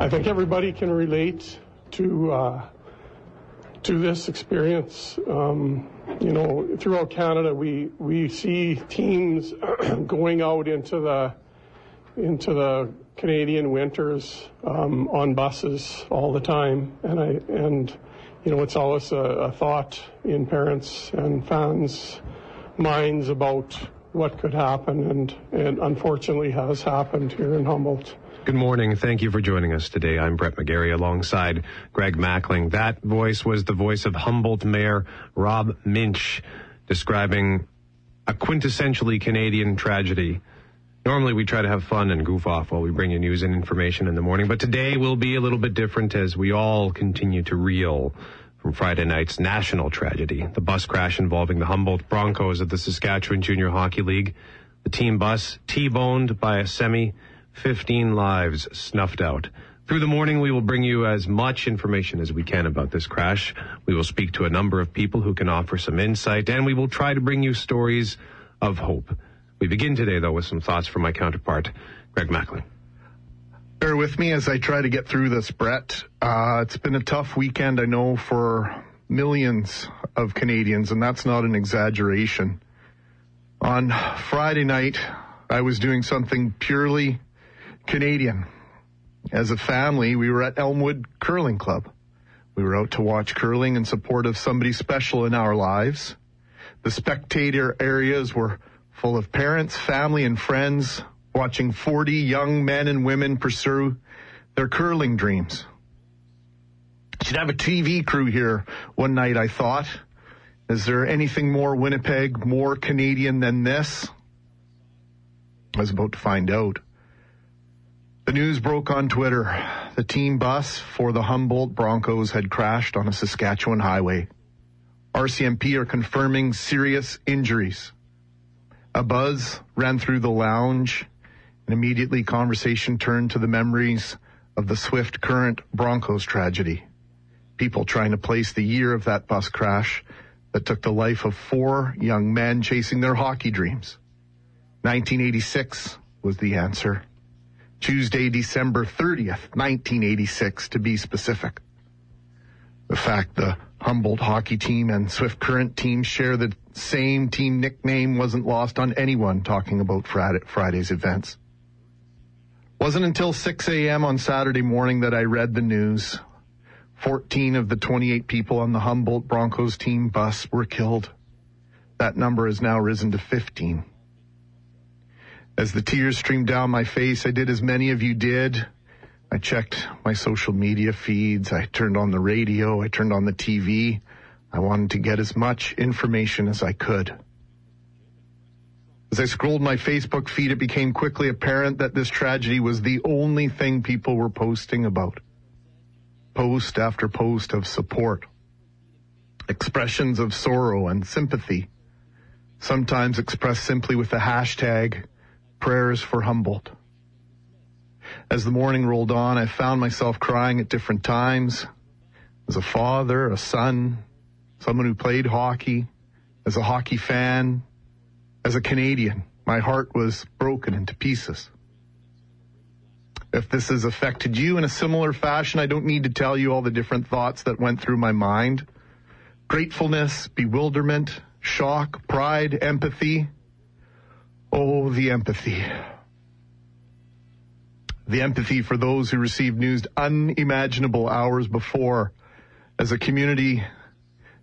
I think everybody can relate to uh, to this experience. Um, you know, throughout Canada, we we see teams going out into the into the Canadian winters um, on buses all the time, and I and you know it's always a, a thought in parents and fans' minds about what could happen, and and unfortunately has happened here in Humboldt. Good morning. Thank you for joining us today. I'm Brett McGarry alongside Greg Mackling. That voice was the voice of Humboldt Mayor Rob Muench describing a quintessentially Canadian tragedy. Normally we try to have fun and goof off while we bring you news and information in the morning, but today will be a little bit different as we all continue to reel from Friday night's national tragedy, the bus crash involving the Humboldt Broncos of the Saskatchewan Junior Hockey League. The team bus T-boned by a semi 15 lives snuffed out. Through the morning, we will bring you as much information as we can about this crash. We will speak to a number of people who can offer some insight, and we will try to bring you stories of hope. We begin today, though, with some thoughts from my counterpart, Greg Mackling. Bear with me as I try to get through this, Brett. Uh, it's been a tough weekend, I know, for millions of Canadians, and that's not an exaggeration. On Friday night, I was doing something purely Canadian. As a family, we were at Elmwood Curling Club. We were out to watch curling in support of somebody special in our lives. The spectator areas were full of parents, family, and friends watching 40 young men and women pursue their curling dreams. Should have a TV crew here one night, I thought. Is there anything more Winnipeg, more Canadian than this? I was about to find out. The news broke on Twitter. The team bus for the Humboldt Broncos had crashed on a Saskatchewan highway. RCMP are confirming serious injuries. A buzz ran through the lounge, and immediately conversation turned to the memories of the Swift Current Broncos tragedy. People trying to place the year of that bus crash that took the life of four young men chasing their hockey dreams. 1986 was the answer. Tuesday, December 30th, 1986, to be specific. The fact the Humboldt hockey team and Swift Current team share the same team nickname wasn't lost on anyone talking about Friday's events. Wasn't until 6 a.m. on Saturday morning that I read the news. 14 of the 28 people on the Humboldt Broncos team bus were killed. That number has now risen to 15. As the tears streamed down my face, I did as many of you did. I checked my social media feeds. I turned on the radio. I turned on the TV. I wanted to get as much information as I could. As I scrolled my Facebook feed, it became quickly apparent that this tragedy was the only thing people were posting about. Post after post of support. Expressions of sorrow and sympathy. Sometimes expressed simply with the hashtag prayers for Humboldt. As the morning rolled on, I found myself crying at different times. As a father, a son, someone who played hockey, as a hockey fan, as a Canadian, my heart was broken into pieces. If this has affected you in a similar fashion, I don't need to tell you all the different thoughts that went through my mind. Gratefulness, bewilderment, shock, pride, empathy, Oh, the empathy. The empathy for those who received news unimaginable hours before. As a community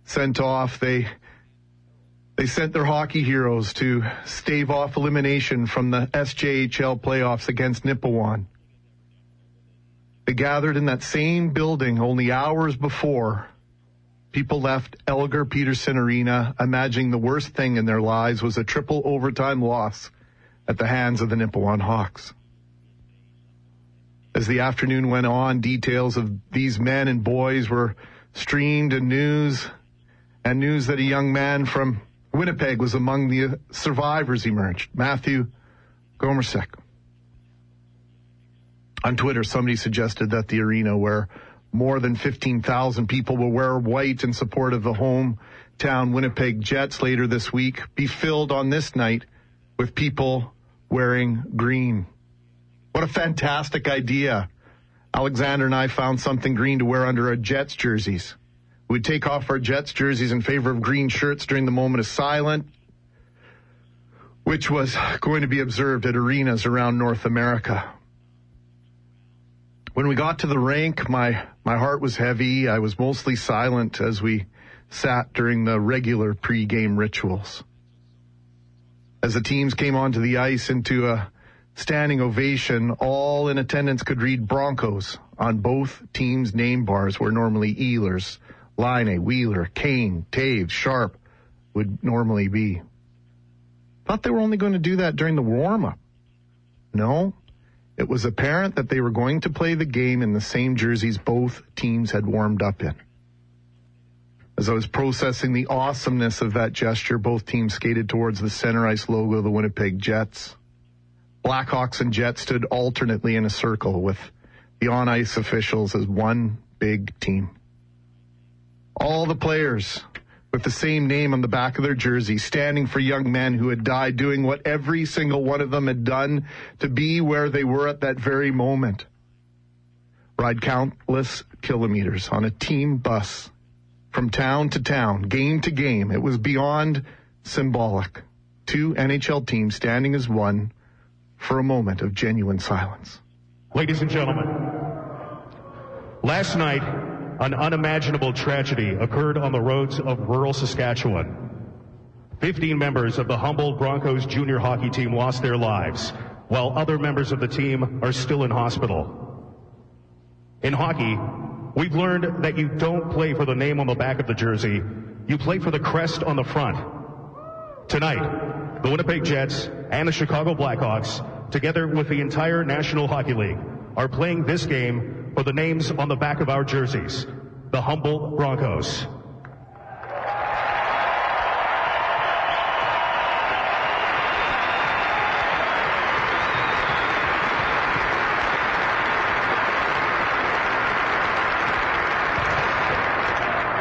sent off, they they sent their hockey heroes to stave off elimination from the SJHL playoffs against Nipawin. They gathered in that same building only hours before People left Elgar Petersen Arena imagining the worst thing in their lives was a triple overtime loss at the hands of the Nipawin Hawks. As the afternoon went on, details of these men and boys were streamed in news, and news that a young man from Winnipeg was among the survivors emerged. Matthew Gomercic. On Twitter, somebody suggested that the arena where more than 15,000 people will wear white in support of the hometown Winnipeg Jets later this week, be filled on this night with people wearing green. What a fantastic idea. Alexander and I found something green to wear under our Jets jerseys. We'd take off our Jets jerseys in favor of green shirts during the moment of silence, which was going to be observed at arenas around North America. When we got to the rink, my, my heart was heavy. I was mostly silent as we sat during the regular pre-game rituals. As the teams came onto the ice into a standing ovation, all in attendance could read Broncos on both teams' name bars where normally Ehlers, Laine, Wheeler, Kane, Toews, Sharp would normally be. Thought they were only going to do that during the warm-up. No, it was apparent that they were going to play the game in the same jerseys both teams had warmed up in. As I was processing the awesomeness of that gesture, both teams skated towards the center ice logo of the Winnipeg Jets. Blackhawks and Jets stood alternately in a circle with the on ice officials as one big team. All the players with the same name on the back of their jersey, standing for young men who had died doing what every single one of them had done to be where they were at that very moment. Ride countless kilometers on a team bus from town to town, game to game. It was beyond symbolic. Two NHL teams standing as one for a moment of genuine silence. Ladies and gentlemen, last night, an unimaginable tragedy occurred on the roads of rural Saskatchewan. 15 members of the Humboldt Broncos junior hockey team lost their lives, while other members of the team are still in hospital. In hockey, we've learned that you don't play for the name on the back of the jersey, you play for the crest on the front. Tonight, the Winnipeg Jets and the Chicago Blackhawks, together with the entire National Hockey League, are playing this game for the names on the back of our jerseys, the Humboldt Broncos.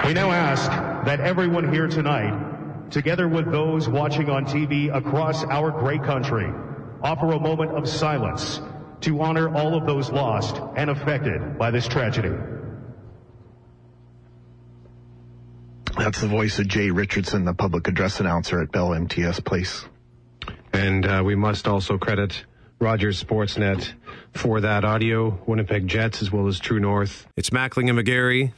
We now ask that everyone here tonight, together with those watching on TV across our great country, offer a moment of silence to honor all of those lost and affected by this tragedy. That's the voice of Jay Richardson, the public address announcer at Bell MTS Place. And uh, we must also credit Rogers Sportsnet for that audio, Winnipeg Jets, as well as True North. It's Mackling and McGarry.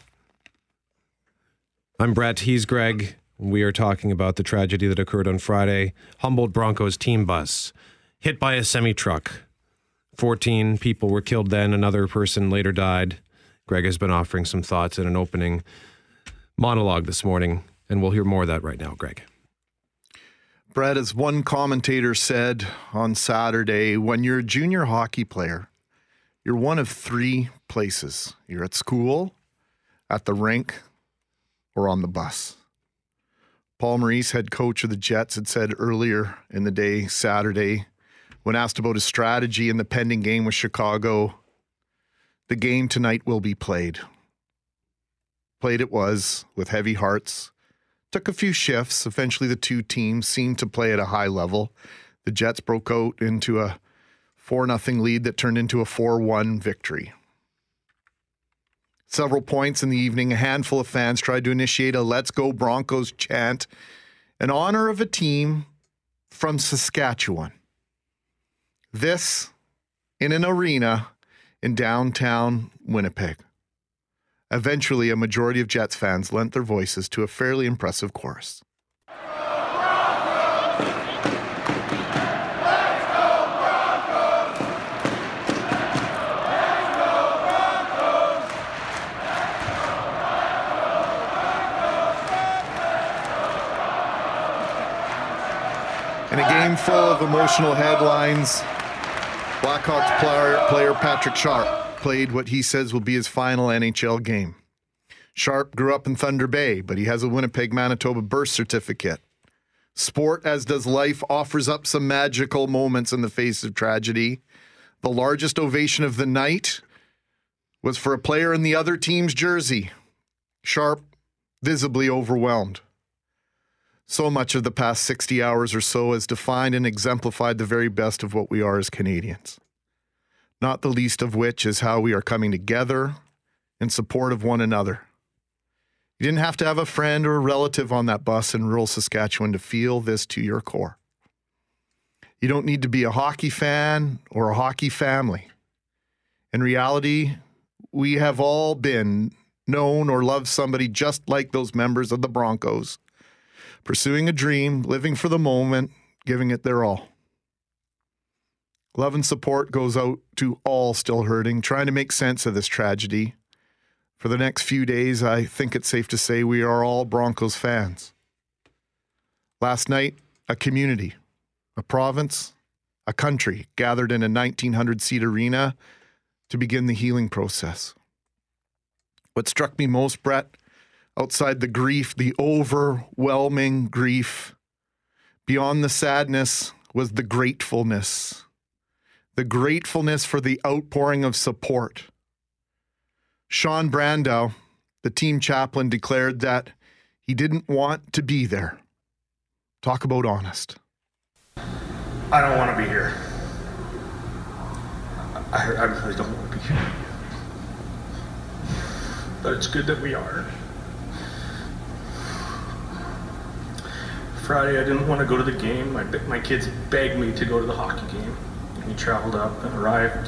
I'm Brett. He's Greg. We are talking about the tragedy that occurred on Friday. Humboldt Broncos team bus hit by a semi truck. 14 people were killed then. Another person later died. Greg has been offering some thoughts in an opening monologue this morning, and we'll hear more of that right now, Greg. Brett, as one commentator said on Saturday, when you're a junior hockey player, you're one of three places. You're at school, at the rink, or on the bus. Paul Maurice, head coach of the Jets, had said earlier in the day, Saturday, when asked about his strategy in the pending game with Chicago, the game tonight will be played. Played it was with heavy hearts. Took a few shifts. Eventually, the two teams seemed to play at a high level. The Jets broke out into a 4 0 lead that turned into a 4 1 victory. Several points in the evening, a handful of fans tried to initiate a Let's Go Broncos chant in honor of a team from Saskatchewan. This in an arena in downtown Winnipeg. Eventually, a majority of Jets fans lent their voices to a fairly impressive chorus. In a game full of emotional headlines, Blackhawks player, player Patrick Sharp played what he says will be his final NHL game. Sharp grew up in Thunder Bay, but he has a Winnipeg, Manitoba birth certificate. Sport, as does life, offers up some magical moments in the face of tragedy. The largest ovation of the night was for a player in the other team's jersey. Sharp, visibly overwhelmed. So much of the past 60 hours or so has defined and exemplified the very best of what we are as Canadians. not the least of which is how we are coming together in support of one another. You didn't have to have a friend or a relative on that bus in rural Saskatchewan to feel this to your core. You don't need to be a hockey fan or a hockey family. In reality, we have all been, known, or loved somebody just like those members of the Broncos, pursuing a dream, living for the moment, giving it their all. Love and support goes out to all still hurting, trying to make sense of this tragedy. For the next few days, I think it's safe to say we are all Broncos fans. Last night, a community, a province, a country gathered in a 1900 seat arena to begin the healing process. What struck me most, Brett, outside the grief, the overwhelming grief, beyond the sadness, was the gratefulness. The gratefulness for the outpouring of support. Sean Brandow, the team chaplain, declared that he didn't want to be there. Talk about honest. I don't want to be here. I, I really don't want to be here. But it's good that we are. Friday, I didn't want to go to the game. My, my kids begged me to go to the hockey game. We traveled up and arrived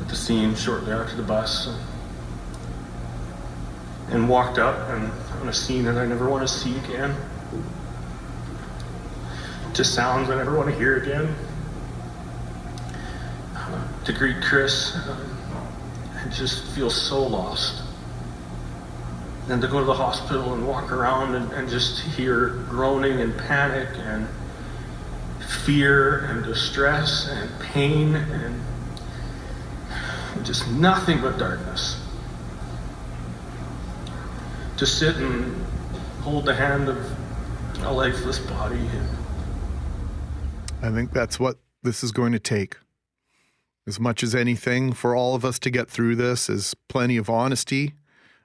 at the scene shortly after the bus and, and walked up and on a scene that I never want to see again. To sounds I never want to hear again. Uh, to greet Chris, um, I just feel so lost. And to go to the hospital and walk around and, and just hear groaning and panic and fear and distress and pain and just nothing but darkness. To sit and hold the hand of a lifeless body. I think that's what this is going to take. As much as anything, for all of us to get through this is plenty of honesty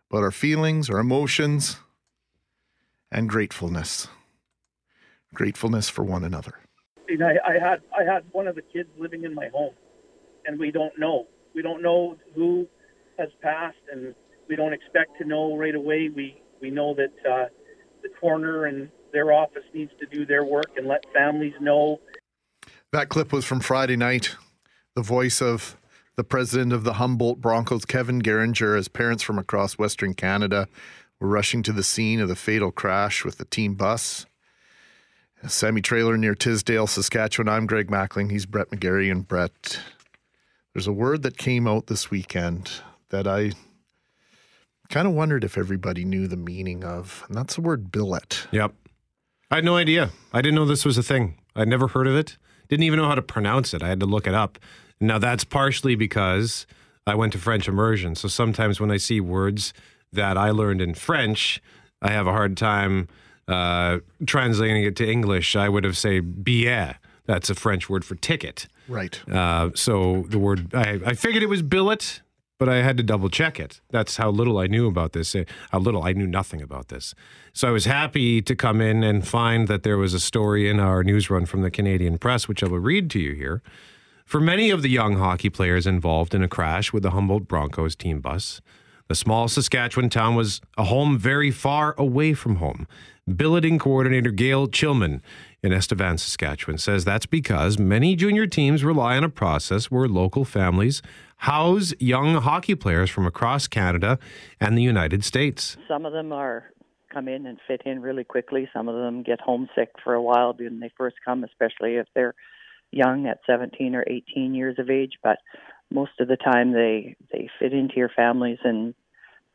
about our feelings, our emotions, and gratefulness. Gratefulness for one another. I, I had I had one of the kids living in my home, and we don't know. We don't know who has passed, and we don't expect to know right away. We we know that uh, the coroner and their office needs to do their work and let families know. That clip was from Friday night. The voice of the president of the Humboldt Broncos, Kevin Garinger, as parents from across Western Canada were rushing to the scene of the fatal crash with the team bus. A semi trailer near Tisdale, Saskatchewan. I'm Greg Mackling. He's Brett McGarry. And Brett, there's a word that came out this weekend that I kind of wondered if everybody knew the meaning of, and that's the word billet. Yep. I had no idea. I didn't know this was a thing. I'd never heard of it. Didn't even know how to pronounce it. I had to look it up. Now, that's partially because I went to French immersion. So sometimes when I see words that I learned in French, I have a hard time uh, translating it to English. I would have say billet. That's a French word for ticket. Right. Uh, so the word, I, I figured it was billet, but I had to double check it. That's how little I knew about this. Uh, How little I knew nothing about this. So I was happy to come in and find that there was a story in our news run from the Canadian Press, which I will read to you here. For many of the young hockey players involved in a crash with the Humboldt Broncos team bus, the small Saskatchewan town was a home very far away from home. Billeting coordinator Gail Chilman in Estevan, Saskatchewan says that's because many junior teams rely on a process where local families house young hockey players from across Canada and the United States. Some of them are come in and fit in really quickly. Some of them get homesick for a while when they first come, especially if they're young at 17 or 18 years of age. But most of the time, they they fit into your families and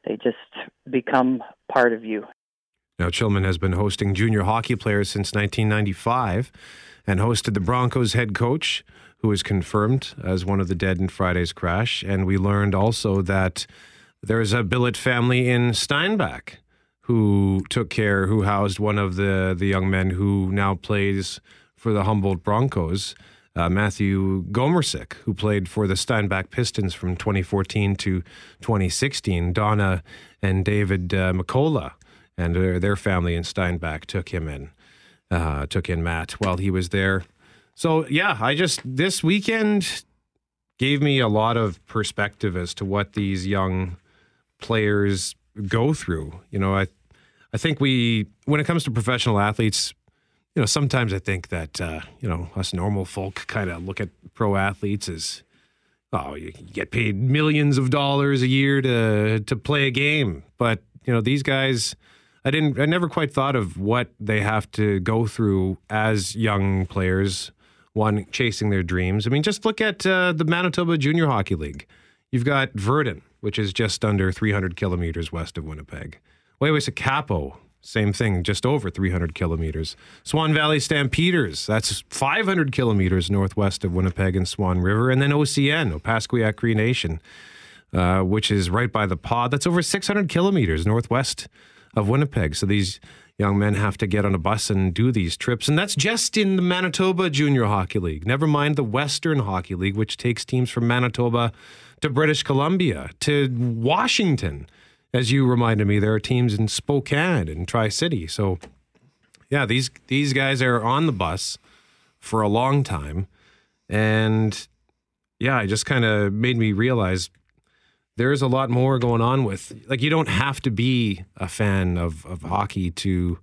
they just become part of you. Now, Chilman has been hosting junior hockey players since 1995 and hosted the Broncos head coach, who was confirmed as one of the dead in Friday's crash. And we learned also that there is a billet family in Steinbach who took care, who housed one of the, the young men who now plays for the Humboldt Broncos. Uh, Matthew Gomercic, who played for the Steinbach Pistons from 2014 to 2016. Donna and David uh, McCullough and their, their family in Steinbach took him in, uh, took in Matt while he was there. So yeah, I just this weekend gave me a lot of perspective as to what these young players go through. You know, I I think we when it comes to professional athletes, you know, sometimes I think that uh, you know us normal folk kind of look at pro athletes as oh, you get paid millions of dollars a year to to play a game, but you know these guys. I didn't. I never quite thought of what they have to go through as young players. One chasing their dreams. I mean, just look at uh, the Manitoba Junior Hockey League. You've got Virden, which is just under 300 kilometers west of Winnipeg. Waywayseecappo, same thing, just over 300 kilometers. Swan Valley Stampeders, that's 500 kilometers northwest of Winnipeg and Swan River. And then OCN, Opaskwayak Cree Nation, uh, which is right by the Pas. That's over 600 kilometers northwest of Winnipeg. So these young men have to get on a bus and do these trips. And that's just in the Manitoba Junior Hockey League. Never mind the Western Hockey League, which takes teams from Manitoba to British Columbia to Washington. As you reminded me, there are teams in Spokane and Tri City. So, yeah, these these guys are on the bus for a long time, and yeah, it just kind of made me realize there's a lot more going on with like you don't have to be a fan of of hockey to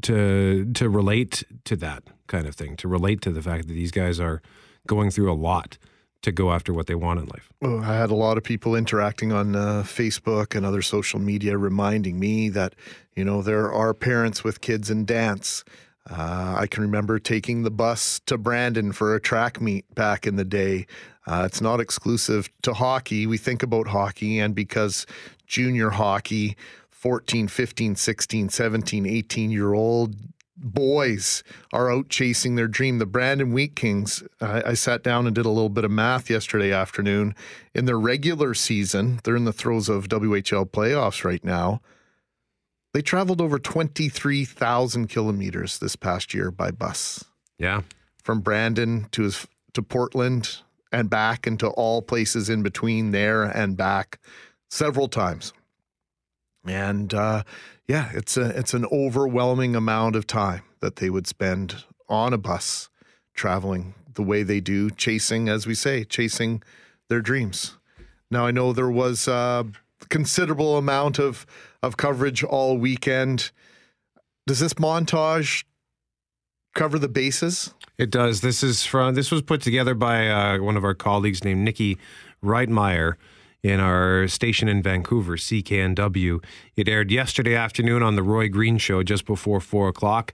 to to relate to that kind of thing to relate to the fact that these guys are going through a lot to go after what they want in life. Oh, I had a lot of people interacting on uh, Facebook and other social media reminding me that you know there are parents with kids in dance uh, I can remember taking the bus to Brandon for a track meet back in the day. Uh, it's not exclusive to hockey. We think about hockey, and because junior hockey, 14, 15, 16, 17, 18 year old boys are out chasing their dream. The Brandon Wheat Kings, I, I sat down and did a little bit of math yesterday afternoon. In their regular season, they're in the throes of WHL playoffs right now. They traveled over 23,000 kilometers this past year by bus. Yeah. From Brandon to his, to Portland and back and to all places in between there and back several times. And uh, yeah, it's a it's an overwhelming amount of time that they would spend on a bus traveling the way they do, chasing, as we say, chasing their dreams. Now I know there was a considerable amount of of coverage all weekend. Does this montage cover the bases? It does. This is from this was put together by uh, one of our colleagues named Nikki Reitmeyer in our station in Vancouver, CKNW. It aired yesterday afternoon on the Roy Green Show just before four o'clock.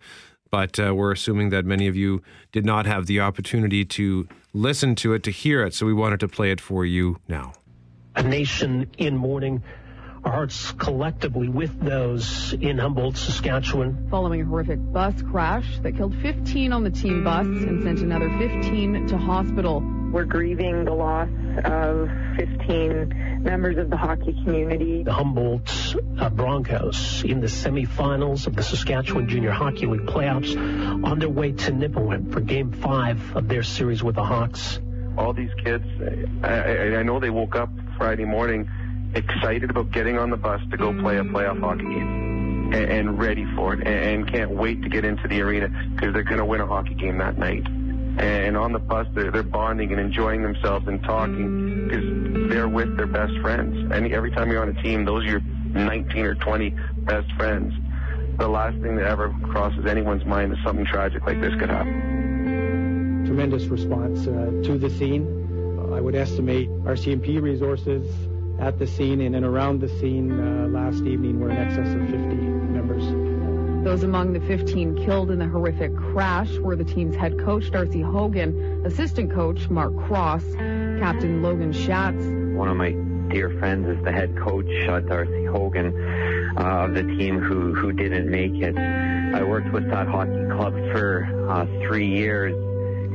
But uh, we're assuming that many of you did not have the opportunity to listen to it, to hear it. So we wanted to play it for you now. A nation in mourning our hearts collectively with those in Humboldt, Saskatchewan. Following a horrific bus crash that killed 15 on the team bus and sent another 15 to hospital. We're grieving the loss of 15 members of the hockey community. The Humboldt uh, Broncos in the semifinals of the Saskatchewan Junior Hockey League playoffs on their way to Nipawin for game five of their series with the Hawks. All these kids, I, I, I know they woke up Friday morning excited about getting on the bus to go play a playoff hockey game and, and ready for it and, and can't wait to get into the arena because they're going to win a hockey game that night. And on the bus, they're, they're bonding and enjoying themselves and talking because they're with their best friends. And every time you're on a team, those are your 19 or 20 best friends. The last thing that ever crosses anyone's mind is something tragic like this could happen. Tremendous response uh, to the scene. I would estimate RCMP resources at the scene and, and around the scene uh, last evening were in excess of 50 members. Those among the 15 killed in the horrific crash were the team's head coach, Darcy Haugan, assistant coach, Mark Cross, Captain Logan Schatz. One of my dear friends is the head coach, uh, Darcy Haugan, uh, of the team who, who didn't make it. I worked with that hockey club for uh, three years.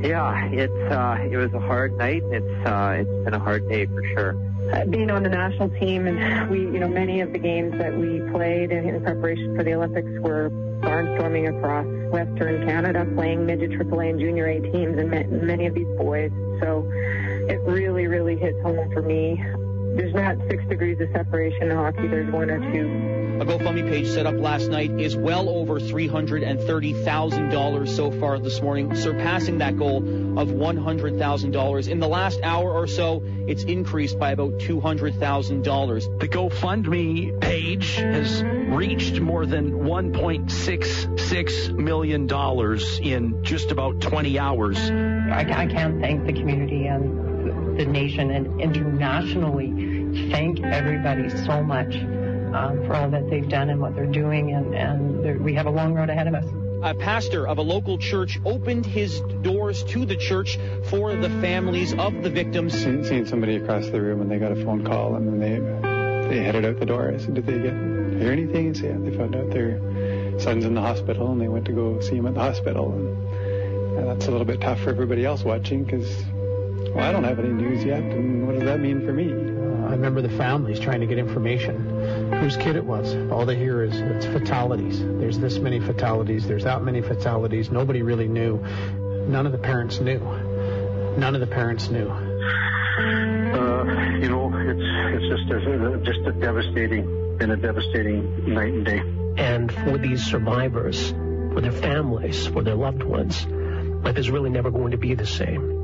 Yeah, it's uh, it was a hard night. It's uh, it's been a hard day for sure Uh, being on the national team, and we, you know, many of the games that we played in, in preparation for the Olympics were barnstorming across Western Canada, playing midget AAA and junior A teams, and met many of these boys. So it really, really hits home for me. there's not six degrees of separation in hockey. There's one or two. A GoFundMe page set up last night is well over $330,000 so far this morning, surpassing that goal of $100,000. In the last hour or so, it's increased by about $200,000. The GoFundMe page has reached more than $1.66 million in just about 20 hours. I, I can't thank the community and the nation and internationally thank everybody so much um, for all that they've done and what they're doing, and, and we have a long road ahead of us. A pastor of a local church opened his doors to the church for the families of the victims. Seeing, somebody across the room and they got a phone call and then they they headed out the door. I said, did they get hear anything? And say, yeah, they found out their son's in the hospital and they went to go see him at the hospital. And, and that's a little bit tough for everybody else watching because, well, I don't have any news yet. And what does that mean for me? Uh, I remember the families trying to get information whose kid it was. All they hear is it's fatalities. There's this many fatalities. There's that many fatalities. Nobody really knew. None of the parents knew. None of the parents knew. Uh, you know, it's it's just a, just a devastating, been a devastating night and day. And for these survivors, for their families, for their loved ones, life is really never going to be the same.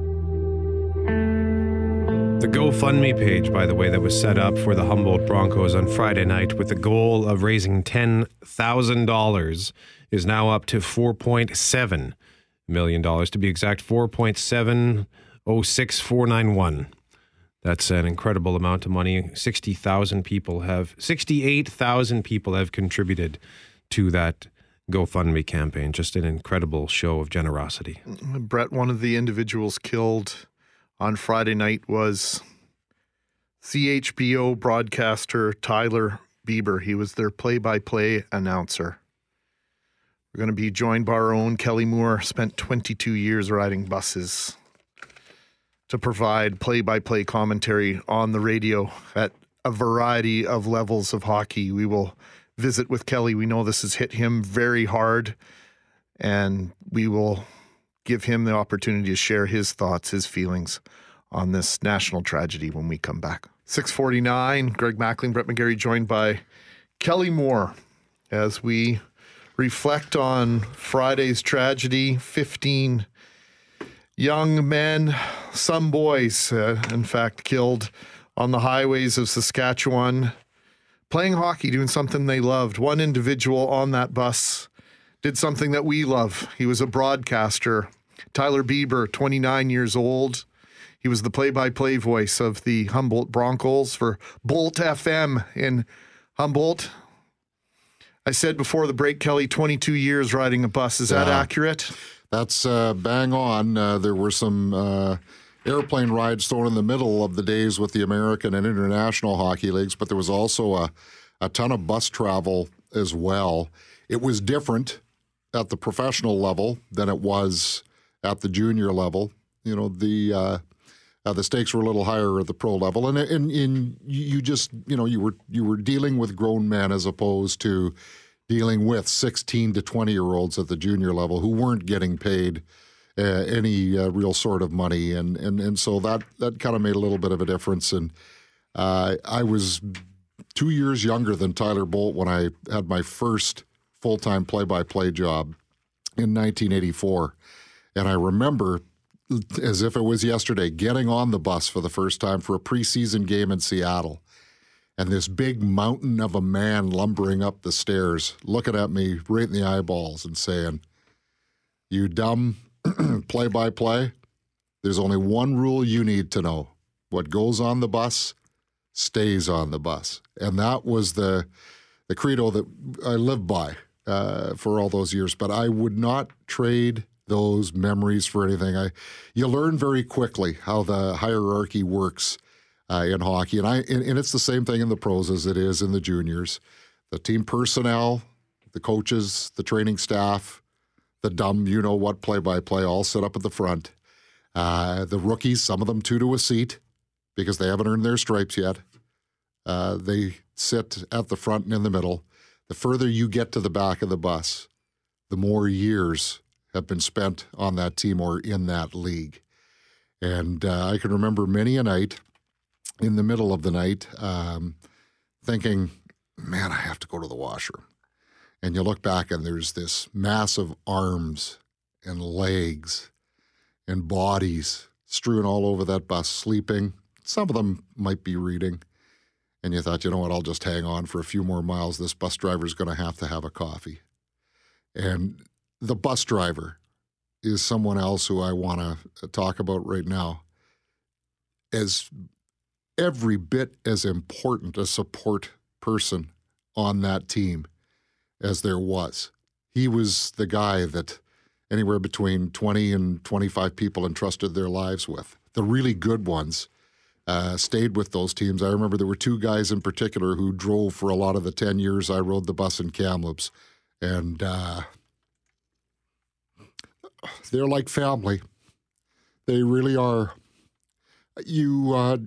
The GoFundMe page, by the way, that was set up for the Humboldt Broncos on Friday night with the goal of raising $10,000 is now up to $4.7 million. To be exact, 4.706491. That's an incredible amount of money. 60,000 people have, 68,000 people have contributed to that GoFundMe campaign. Just an incredible show of generosity. Brett, one of the individuals killed on Friday night was CHBO broadcaster Tyler Bieber. He was their play by play announcer. We're going to be joined by our own Kelly Moore, spent 22 years riding buses to provide play by play commentary on the radio at a variety of levels of hockey. We will visit with Kelly. We know this has hit him very hard, and we will give him the opportunity to share his thoughts, his feelings on this national tragedy when we come back. 649, Greg Mackling, Brett McGarry, joined by Kelly Moore as we reflect on Friday's tragedy. 15 young men, some boys, uh, in fact, killed on the highways of Saskatchewan, playing hockey, doing something they loved. One individual on that bus did something that we love. He was a broadcaster Tyler Bieber, 29 years old. He was the play by play voice of the Humboldt Broncos for Bolt FM in Humboldt. I said before the break, Kelly, 22 years riding a bus. Is yeah, that accurate? That's uh, bang on. Uh, there were some uh, airplane rides thrown in the middle of the days with the American and International Hockey Leagues, but there was also a, a ton of bus travel as well. It was different at the professional level than it was at the junior level. You know, the uh, uh, the stakes were a little higher at the pro level, and and, and you just you know you were you were dealing with grown men as opposed to dealing with 16 to 20 year olds at the junior level who weren't getting paid uh, any uh, real sort of money, and and and so that that kind of made a little bit of a difference. And uh, I was two years younger than Tyler Bolt when I had my first full time play by play job in 1984. And I remember, as if it was yesterday, getting on the bus for the first time for a preseason game in Seattle. And this big mountain of a man lumbering up the stairs, looking at me right in the eyeballs and saying, You dumb play by play, there's only one rule you need to know what goes on the bus stays on the bus. And that was the, the credo that I lived by uh, for all those years. But I would not trade those memories for anything. I, you learn very quickly how the hierarchy works uh, in hockey, and I and, and, it's the same thing in the pros as it is in the juniors. The team personnel, the coaches, the training staff, the dumb, you know what, play by play, all set up at the front. Uh, the rookies, some of them two to a seat because they haven't earned their stripes yet. Uh, they sit at the front and in the middle. The further you get to the back of the bus, the more years have been spent on that team or in that league. And uh, I can remember many a night in the middle of the night, um, thinking, man, I have to go to the washroom. And you look back and there's this massive arms and legs and bodies strewn all over that bus, sleeping. Some of them might be reading. And you thought, you know what, I'll just hang on for a few more miles. This bus driver's going to have to have a coffee. And the bus driver is someone else who I want to talk about right now as every bit as important a support person on that team as there was. He was the guy that anywhere between 20 and 25 people entrusted their lives with. The really good ones uh, stayed with those teams. I remember there were two guys in particular who drove for a lot of the 10 years I rode the bus in Kamloops. And uh, they're like family. They really are. You uh,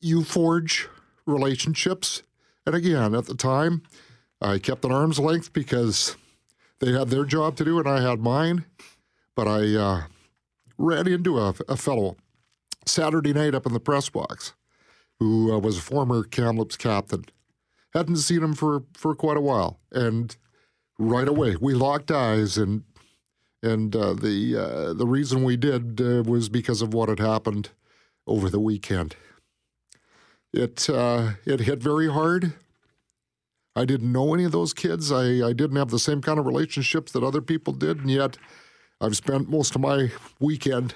you forge relationships, and again, at the time, I kept an arm's length because they had their job to do and I had mine. But I uh, ran into a, a, fellow Saturday night up in the press box who uh, was a former Kamloops captain. Hadn't seen him for for quite a while, and right away we locked eyes and and uh, the uh, the reason we did uh, was because of what had happened over the weekend. It uh, it hit very hard. I didn't know any of those kids. I, I didn't have the same kind of relationships that other people did, and yet I've spent most of my weekend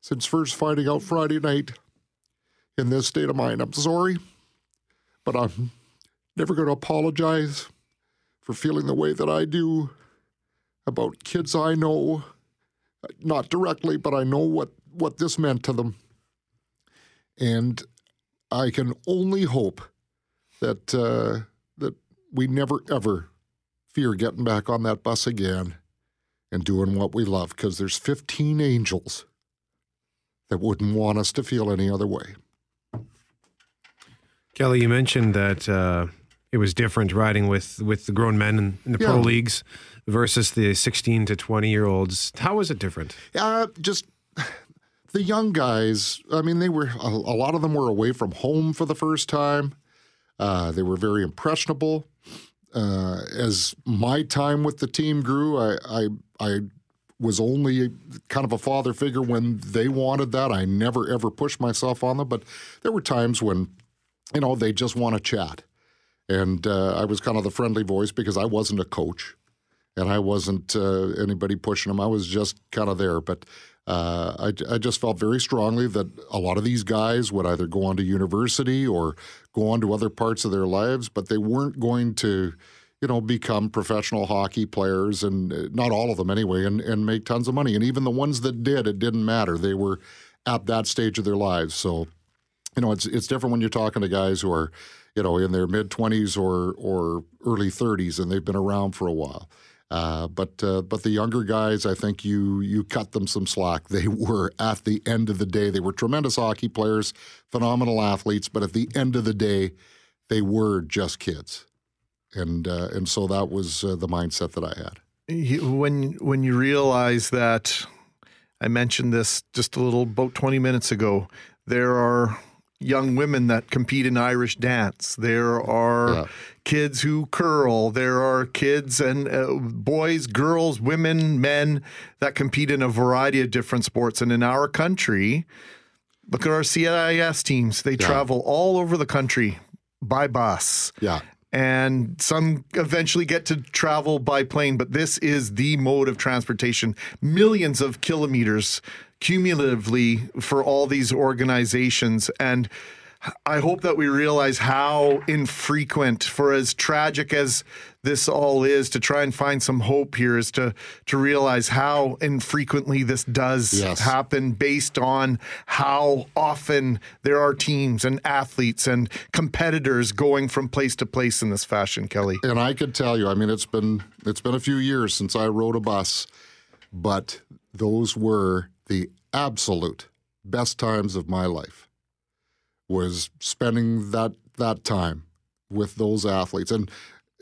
since first finding out Friday night in this state of mind. I'm sorry, but I'm never going to apologize for feeling the way that I do about kids I know, not directly, but I know what, what this meant to them. And I can only hope that uh, that we never ever fear getting back on that bus again and doing what we love because there's 15 angels that wouldn't want us to feel any other way. Kelly, you mentioned that uh, it was different riding with with the grown men in, in the yeah. pro leagues versus the 16 to 20 year olds. How was it different? Uh, just the young guys. I mean, they were a, a lot of them were away from home for the first time. Uh, they were very impressionable. Uh, as my time with the team grew, I, I, I was only kind of a father figure when they wanted that. I never ever pushed myself on them, but there were times when, you know, they just want to chat. And uh, I was kind of the friendly voice because I wasn't a coach and I wasn't uh, anybody pushing them. I was just kind of there. But uh, I, I, just felt very strongly that a lot of these guys would either go on to university or go on to other parts of their lives, but they weren't going to, you know, become professional hockey players, and uh, not all of them anyway, and, and make tons of money. And even the ones that did, it didn't matter. They were at that stage of their lives. So, you know, it's it's different when you're talking to guys who are you know, in their mid 20s or or early 30s, and they've been around for a while. Uh, but uh, but the younger guys, I think you you cut them some slack. They were at the end of the day, they were tremendous hockey players, phenomenal athletes, but at the end of the day, they were just kids, and uh, and so that was uh, the mindset that I had. When when you realize that, I mentioned this just a little about twenty minutes ago. There are young women that compete in Irish dance. There are yeah. kids who curl. There are kids and uh, boys, girls, women, men that compete in a variety of different sports. And in our country, look at our CIS teams. They yeah. travel all over the country by bus. Yeah. And some eventually get to travel by plane, but this is the mode of transportation. Millions of kilometers cumulatively for all these organizations. And I hope that we realize how infrequent, for as tragic as this all is, to try and find some hope here is to to realize how infrequently this does yes. happen based on how often there are teams and athletes and competitors going from place to place in this fashion, Kelly. And I could tell you, I mean, it's been it's been a few years since I rode a bus, but those were the absolute best times of my life was spending that that time with those athletes and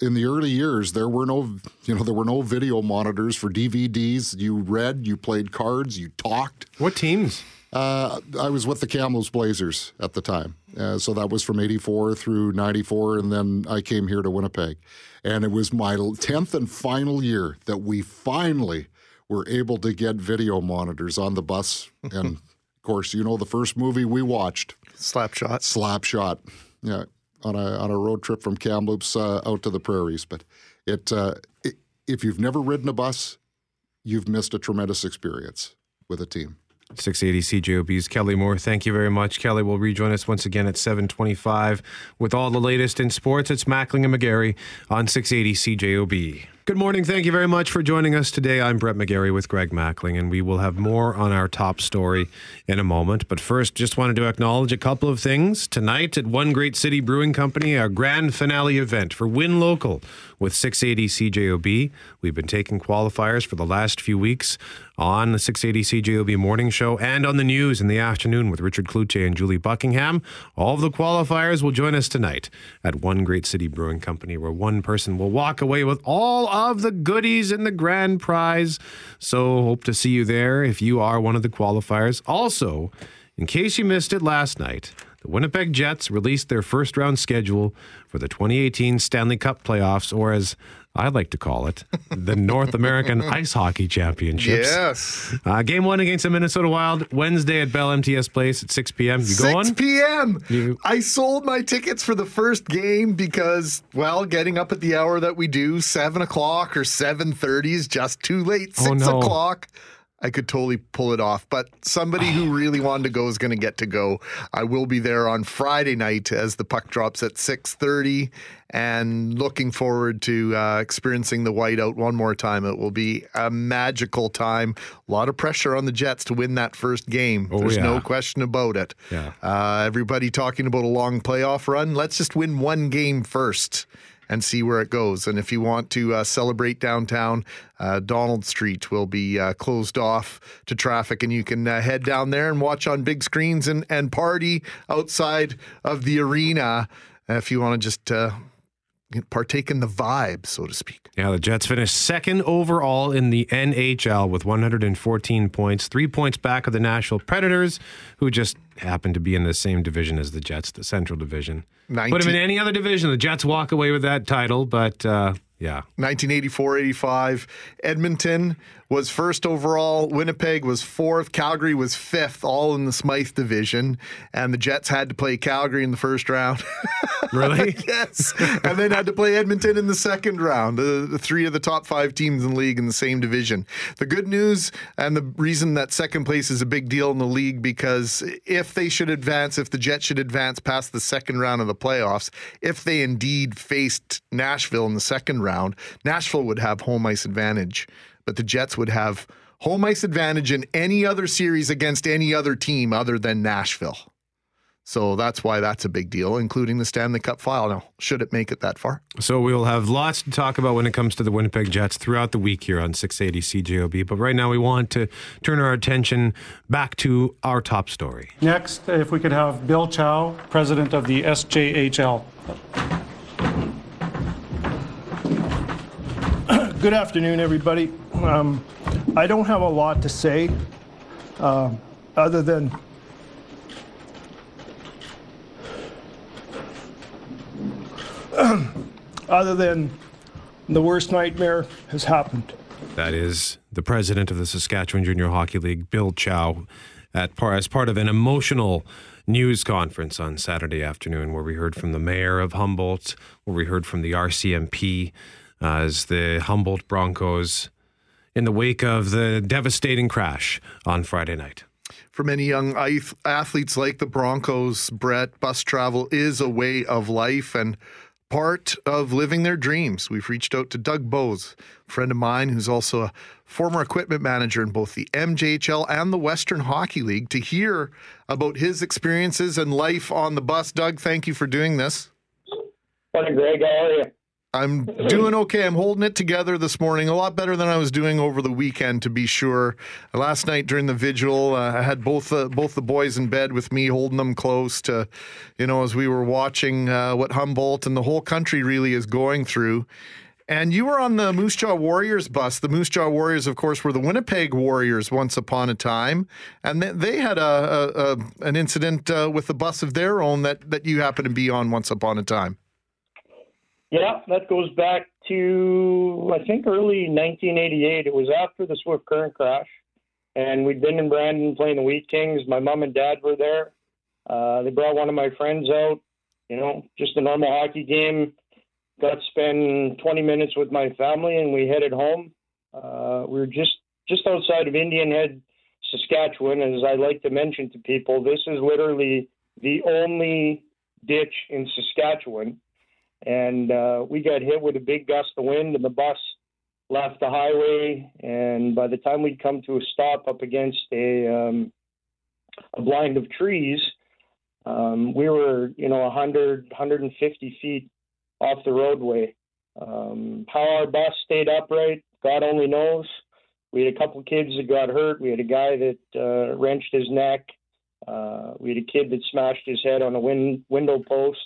in the early years there were no you know there were no video monitors for DVDs you read you played cards you talked what teams Uh, I was with the Kamloops Blazers at the time. Uh, so that was from 84 through 94. And then I came here to Winnipeg. And it was my 10th and final year that we finally were able to get video monitors on the bus. and of course, you know, the first movie we watched Slapshot. Slapshot. Yeah. On a, on a road trip from Kamloops uh, out to the prairies. But it, uh, it, if you've never ridden a bus, you've missed a tremendous experience with a team. 680 CJOB's Kelly Moore. Thank you very much. Kelly will rejoin us once again at 725 with all the latest in sports. It's Mackling and McGarry on 680 CJOB. Good morning. Thank you very much for joining us today. I'm Brett McGarry with Greg Mackling, and we will have more on our top story in a moment. But first, just wanted to acknowledge a couple of things. Tonight at One Great City Brewing Company, our grand finale event for Win Local with 680 CJOB. We've been taking qualifiers for the last few weeks on the 680 CJOB morning show and on the news in the afternoon with Richard Cloutier and Julie Buckingham. All of the qualifiers will join us tonight at One Great City Brewing Company, where one person will walk away with all of the goodies in the grand prize. So hope to see you there if you are one of the qualifiers. Also, in case you missed it last night, the Winnipeg Jets released their first round schedule for the 2018 Stanley Cup playoffs, or as I like to call it, the North American Ice Hockey Championships. Yes. Uh, game one against the Minnesota Wild, Wednesday at Bell MTS Place at 6 p.m. You 6 going? p.m. You- I sold my tickets for the first game because, well, getting up at the hour that we do, seven o'clock or seven thirty, is just too late. Oh, Six no. o'clock. I could totally pull it off, but somebody who really wanted to go is going to get to go. I will be there on Friday night as the puck drops at six thirty, and looking forward to uh, experiencing the whiteout one more time. It will be a magical time. A lot of pressure on the Jets to win that first game. Oh, There's no question about it. Yeah. Uh, everybody talking about a long playoff run. Let's just win one game first and see where it goes. And if you want to uh, celebrate downtown, uh, Donald Street will be uh, closed off to traffic, and you can uh, head down there and watch on big screens and, and party outside of the arena if you want to just uh, partake in the vibe, so to speak. Yeah, the Jets finished second overall in the NHL with 114 points, three points back of the Nashville Predators, who just happened to be in the same division as the Jets, the Central Division. Put them in any other division, the Jets walk away with that title, but uh, yeah. 1984 85. Edmonton was first overall. Winnipeg was fourth. Calgary was fifth, all in the Smythe division. And the Jets had to play Calgary in the first round. Really? yes. And then had to play Edmonton in the second round. The, the three of the top five teams in the league in the same division. The good news and the reason that second place is a big deal in the league because if they should advance, if the Jets should advance past the second round of the playoffs, if they indeed faced Nashville in the second round, Nashville would have home ice advantage, but the Jets would have home ice advantage in any other series against any other team other than Nashville. So that's why that's a big deal, including the Stanley Cup final. Now, should it make it that far? So we'll have lots to talk about when it comes to the Winnipeg Jets throughout the week here on 680 CJOB. But right now we want to turn our attention back to our top story. Next, if we could have Bill Chow, president of the SJHL. Good afternoon, everybody. Um, I don't have a lot to say uh, other than other than the worst nightmare has happened. That is the president of the Saskatchewan Junior Hockey League, Bill Chow, at par, as part of an emotional news conference on Saturday afternoon, where we heard from the mayor of Humboldt, where we heard from the RCMP Uh, as the Humboldt Broncos, in the wake of the devastating crash on Friday night. For many young ath- athletes like the Broncos, Brett, bus travel is a way of life and part of living their dreams. We've reached out to Doug Bowes, a friend of mine who's also a former equipment manager in both the MJHL and the Western Hockey League, to hear about his experiences and life on the bus. Doug, thank you for doing this. Morning, Greg. How are you? I'm doing okay. I'm holding it together this morning, a lot better than I was doing over the weekend, to be sure. Last night during the vigil, uh, I had both uh, both the boys in bed with me, holding them close to, you know, as we were watching uh, what Humboldt and the whole country really is going through. And you were on the Moose Jaw Warriors bus. The Moose Jaw Warriors, of course, were the Winnipeg Warriors once upon a time, and they had a, a, a an incident uh, with a bus of their own that that you happened to be on once upon a time. Yeah, that goes back to I think early 1988. It was after the Swift Current crash, and we'd been in Brandon playing the Wheat Kings. My mom and dad were there. Uh, they brought one of my friends out. You know, just a normal hockey game got to spend 20 minutes with my family, and we headed home. Uh, we were just just outside of Indian Head, Saskatchewan. And as I like to mention to people, this is literally the only ditch in Saskatchewan. And uh, we got hit with a big gust of wind, and the bus left the highway. And by the time we'd come to a stop up against a um, a blind of trees, um, we were, you know, 100, 150 feet off the roadway. Um, how our bus stayed upright, God only knows. We had a couple kids that got hurt. We had a guy that uh, wrenched his neck. Uh, we had a kid that smashed his head on a win- window post.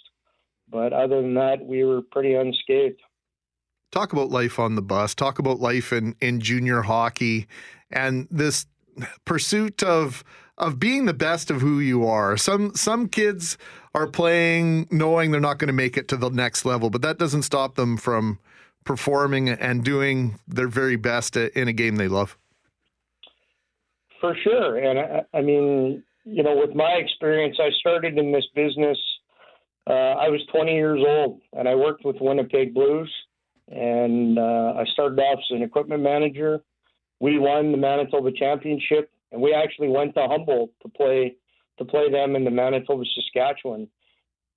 But other than that, we were pretty unscathed. Talk about life on the bus. Talk about life in, in junior hockey and this pursuit of of being the best of who you are. Some some kids are playing knowing they're not going to make it to the next level, but that doesn't stop them from performing and doing their very best in a game they love. For sure, and I, I mean, you know, with my experience, I started in this business. Uh, I was 20 years old, and I worked with Winnipeg Blues, and uh, I started off as an equipment manager. We won the Manitoba Championship and we actually went to Humboldt to play to play them in the Manitoba Saskatchewan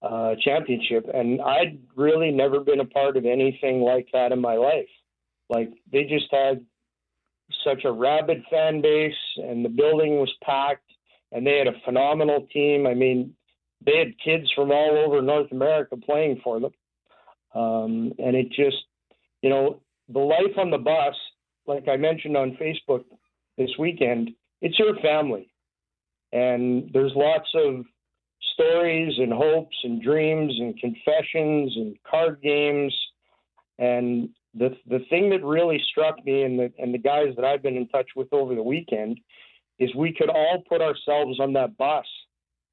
uh, championship. And I'd really never been a part of anything like that in my life. Like they just had such a rabid fan base, and the building was packed, and they had a phenomenal team. I mean, they had kids from all over North America playing for them, um, and it just, you know, the life on the bus, like I mentioned on Facebook this weekend, it's your family. And there's lots of stories and hopes and dreams and confessions and card games. And the the thing that really struck me and the and the guys that I've been in touch with over the weekend is we could all put ourselves on that bus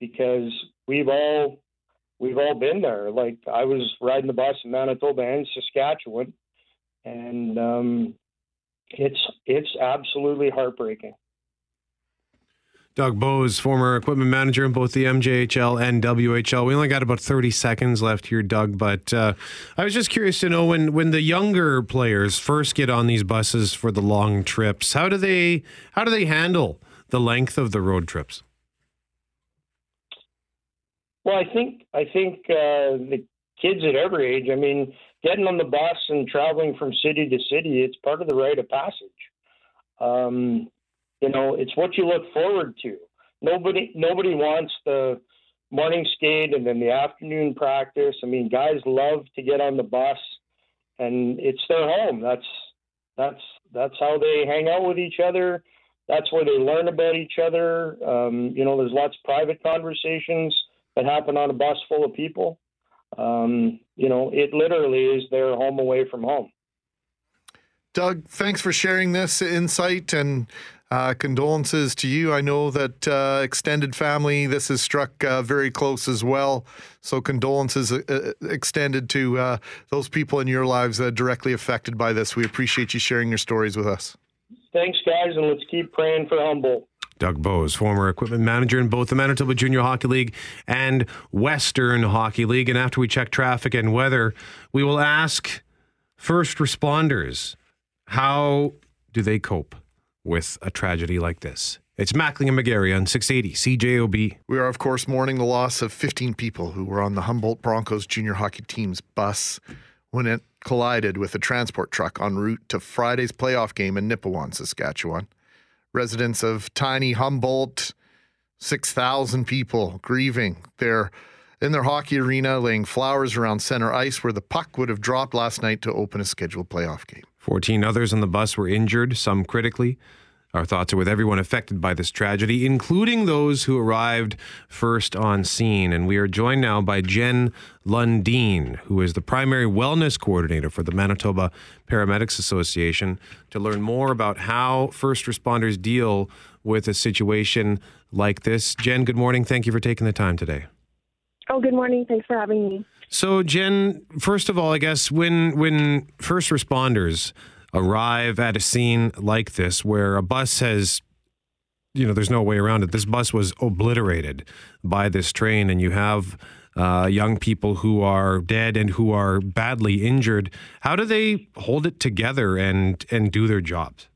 because we've all we've all been there. Like I was riding the bus in Manitoba and Saskatchewan, and um, it's it's absolutely heartbreaking. Doug Bowes, former equipment manager in both the MJHL and WHL. We only got about 30 seconds left here, Doug, but uh, I was just curious to know when, when the younger players first get on these buses for the long trips, how do they how do they handle the length of the road trips? Well, I think I think uh, the kids at every age. I mean, getting on the bus and traveling from city to city, it's part of the rite of passage. Um, you know, it's what you look forward to. Nobody nobody wants the morning skate and then the afternoon practice. I mean, guys love to get on the bus and it's their home. That's that's that's how they hang out with each other. That's where they learn about each other. Um, you know, there's lots of private conversations that happen on a bus full of people. Um, you know, it literally is their home away from home. Doug, thanks for sharing this insight and uh, condolences to you. I know that uh, extended family, this has struck uh, very close as well. So, condolences uh, uh, extended to uh, those people in your lives that are directly affected by this. We appreciate you sharing your stories with us. Thanks, guys, and let's keep praying for Humboldt. Doug Bowes, former equipment manager in both the Manitoba Junior Hockey League and Western Hockey League. And after we check traffic and weather, we will ask first responders how do they cope? with a tragedy like this. It's Mackling and McGarry on 680 CJOB. We are, of course, mourning the loss of 15 people who were on the Humboldt Broncos junior hockey team's bus when it collided with a transport truck en route to Friday's playoff game in Nipawin, Saskatchewan. Residents of tiny Humboldt, 6,000 people grieving. They're in their hockey arena laying flowers around center ice where the puck would have dropped last night to open a scheduled playoff game. 14 others on the bus were injured, some critically. Our thoughts are with everyone affected by this tragedy, including those who arrived first on scene. And we are joined now by Jen Lundeen, who is the primary wellness coordinator for the Manitoba Paramedics Association, to learn more about how first responders deal with a situation like this. Jen, good morning. Thank you for taking the time today. Oh, good morning. Thanks for having me. So, Jen, first of all, I guess when when first responders arrive at a scene like this where a bus has you know there's no way around it this bus was obliterated by this train and you have uh, young people who are dead and who are badly injured how do they hold it together and and do their jobs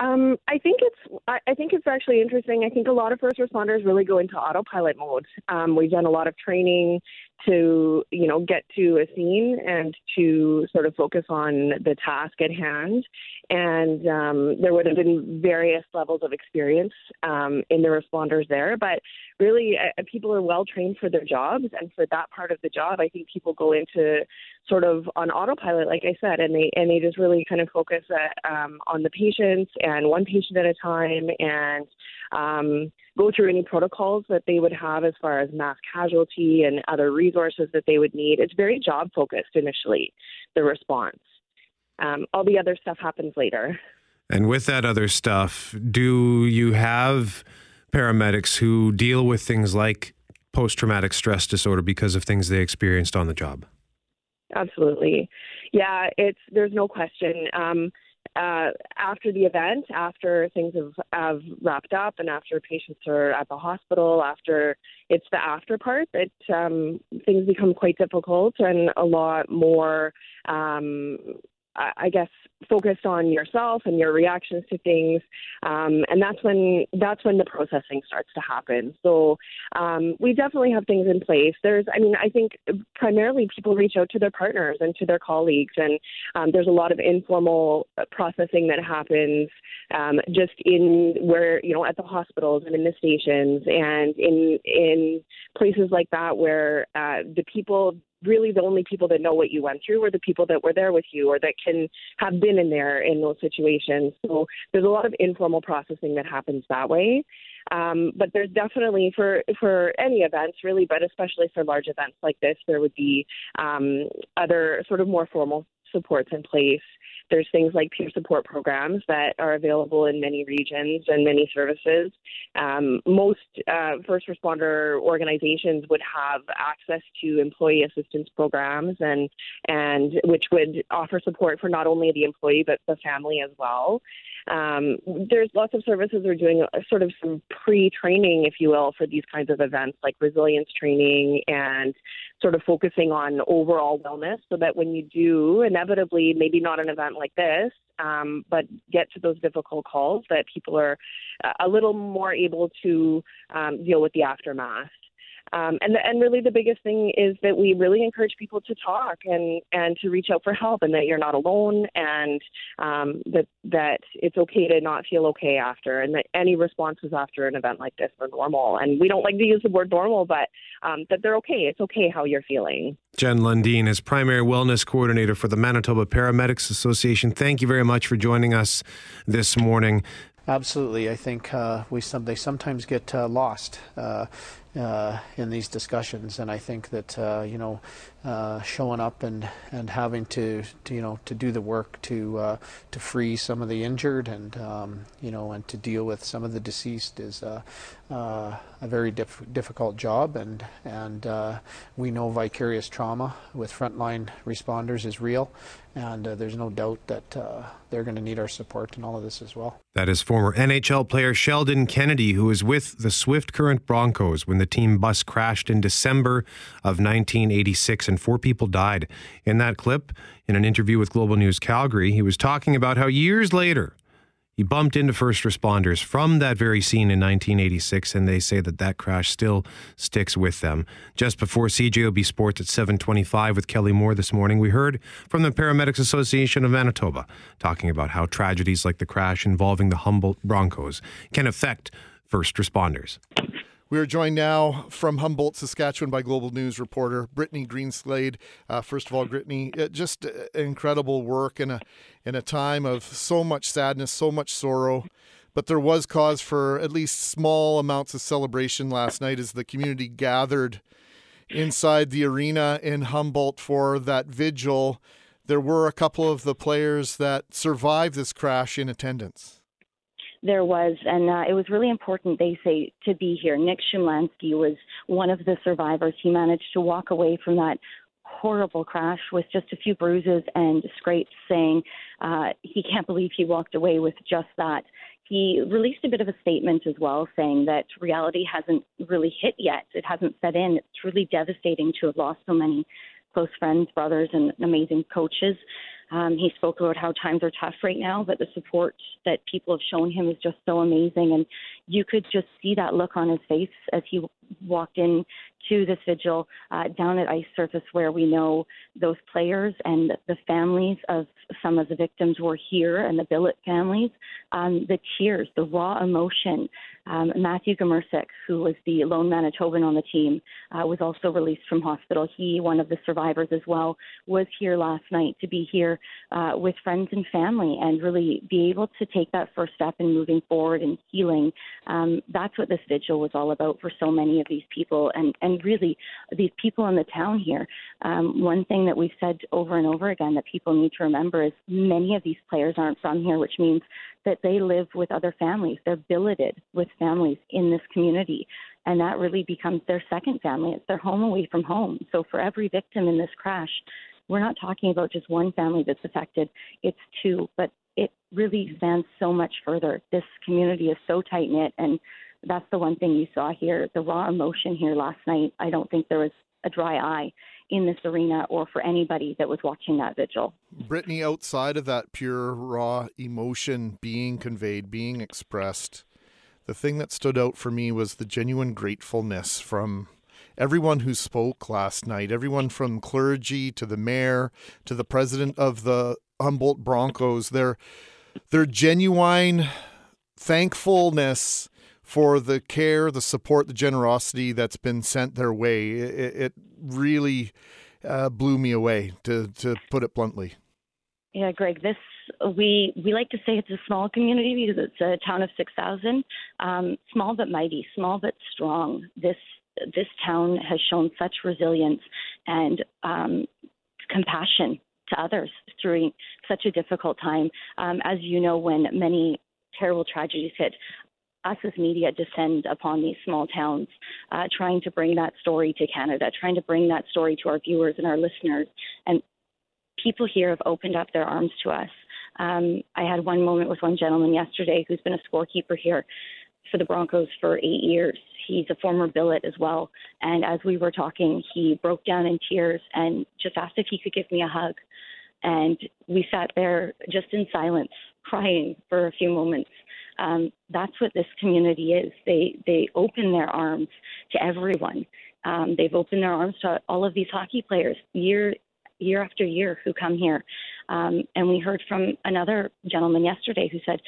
um, I think it's I, think it's actually interesting. I think a lot of first responders really go into autopilot mode. Um, we've done a lot of training to you know get to a scene and to sort of focus on the task at hand. And um, there would have been various levels of experience um, in the responders there. But really uh, people are well trained for their jobs. And for that part of the job i think people go into sort of on autopilot like i said and they and they just really kind of focus uh, um, on the patients and one patient at a time. And um, go through any protocols that they would have as far as mass casualty and other resources that they would need. It's very job focused initially, the response. Um, all the other stuff happens later. And with that other stuff, do you have paramedics who deal with things like post traumatic stress disorder because of things they experienced on the job? Absolutely. Yeah, it's there's no question. Um, uh, after the event, after things have, have wrapped up, and after patients are at the hospital, after it's the after part that um, things become quite difficult and a lot more um, I guess focused on yourself and your reactions to things, um, and that's when that's when the processing starts to happen. So um, we definitely have things in place. There's, I mean, I think primarily people reach out to their partners and to their colleagues, and um, there's a lot of informal processing that happens um, just in where you know at the hospitals and in the stations and in in places like that where uh, the people really the only people that know what you went through are the people that were there with you or that can have been in there in those situations. So there's a lot of informal processing that happens that way. Um, but there's definitely for for any events really, but especially for large events like this, there would be um, other sort of more formal supports in place there's things like peer support programs that are available in many regions and many services. Um, most uh, first responder organizations would have access to employee assistance programs and and which would offer support for not only the employee but the family as well. Um, there's lots of services are doing a, sort of some pre-training, if you will, for these kinds of events, like resilience training and sort of focusing on overall wellness, so that when you do inevitably, maybe not an event like this, um, but get to those difficult calls, that people are a little more able to um, deal with the aftermath. Um, and and really the biggest thing is that we really encourage people to talk and and to reach out for help and that you're not alone and um, that that it's okay to not feel okay after and that any responses after an event like this are normal and we don't like to use the word normal but um, that they're okay it's okay how you're feeling. Jen Lundeen is primary wellness coordinator for the Manitoba Paramedics Association. Thank you very much for joining us this morning. Absolutely, I think uh, we some they sometimes get uh, lost. Uh, uh, in these discussions. And I think that uh, you know, uh, showing up and, and having to, to, you know to do the work to uh, to free some of the injured and um, you know and to deal with some of the deceased is uh, uh, a very diff- difficult job. And and we know vicarious trauma with frontline responders is real, and there's no doubt that they're going to need our support in all of this as well. That is former NHL player Sheldon Kennedy, who was with the Swift Current Broncos when the team bus crashed in December of 1986 and four people died. In that clip, in an interview with Global News Calgary, he was talking about how years later, he bumped into first responders from that very scene in 1986, and they say that that crash still sticks with them. Just before CJOB Sports at 7:25 with Kelly Moore this morning, we heard from the Paramedics Association of Manitoba talking about how tragedies like the crash involving the Humboldt Broncos can affect first responders. We are joined now from Humboldt, Saskatchewan, by Global News reporter Brittany Greenslade. Uh, first of all, Brittany, uh, just uh, incredible work in a in a time of so much sadness, so much sorrow. But there was cause for at least small amounts of celebration last night as the community gathered inside the arena in Humboldt for that vigil. There were a couple of the players that survived this crash in attendance there was, and uh, it was really important, they say, to be here. Nick Shumlanski was one of the survivors. He managed to walk away from that horrible crash with just a few bruises and scrapes, saying uh, he can't believe he walked away with just that. He released a bit of a statement as well, saying that reality hasn't really hit yet. It hasn't set in. It's really devastating to have lost so many close friends, brothers, and amazing coaches. Um, he spoke about how times are tough right now, but the support that people have shown him is just so amazing. And you could just see that look on his face as he walked in to this vigil uh, down at Ice Surface, where we know those players and the families of some of the victims were here, and the billet families. Um, the tears, the raw emotion. Um, Matthew Gomercic, who was the lone Manitoban on the team, uh, was also released from hospital. He, one of the survivors as well, was here last night to be here uh, with friends and family and really be able to take that first step in moving forward and healing. Um, that's what this vigil was all about for so many of these people and, and really these people in the town here. Um, one thing that we've said over and over again that people need to remember is many of these players aren't from here, which means that they live with other families. They're billeted with families in this community. And that really becomes their second family. It's their home away from home. So for every victim in this crash, we're not talking about just one family that's affected, it's two, but it really spans so much further. This community is so tight knit, and that's the one thing you saw here. The raw emotion here last night, I don't think there was a dry eye in this arena or for anybody that was watching that vigil. Brittany, outside of that pure raw emotion being conveyed, being expressed, the thing that stood out for me was the genuine gratefulness from everyone who spoke last night, everyone from clergy to the mayor to the president of the Humboldt Broncos, their their genuine thankfulness for the care, the support, the generosity that's been sent their way. It, it really uh, blew me away, to to put it bluntly. Yeah, Greg, this we we like to say it's a small community because it's a town of six thousand, um, small but mighty, small but strong. This this town has shown such resilience and um, compassion to others through such a difficult time. Um, as you know, when many terrible tragedies hit, us as media descend upon these small towns, uh, trying to bring that story to Canada, trying to bring that story to our viewers and our listeners. And people here have opened up their arms to us. Um, I had one moment with one gentleman yesterday who's been a scorekeeper here for the Broncos for eight years. He's a former billet as well. And as we were talking, he broke down in tears and just asked if he could give me a hug. And we sat there just in silence, crying for a few moments um, that's what this community is. They they open their arms to everyone. Um, they've opened their arms to all of these hockey players year year after year who come here. Um, and we heard from another gentleman yesterday who said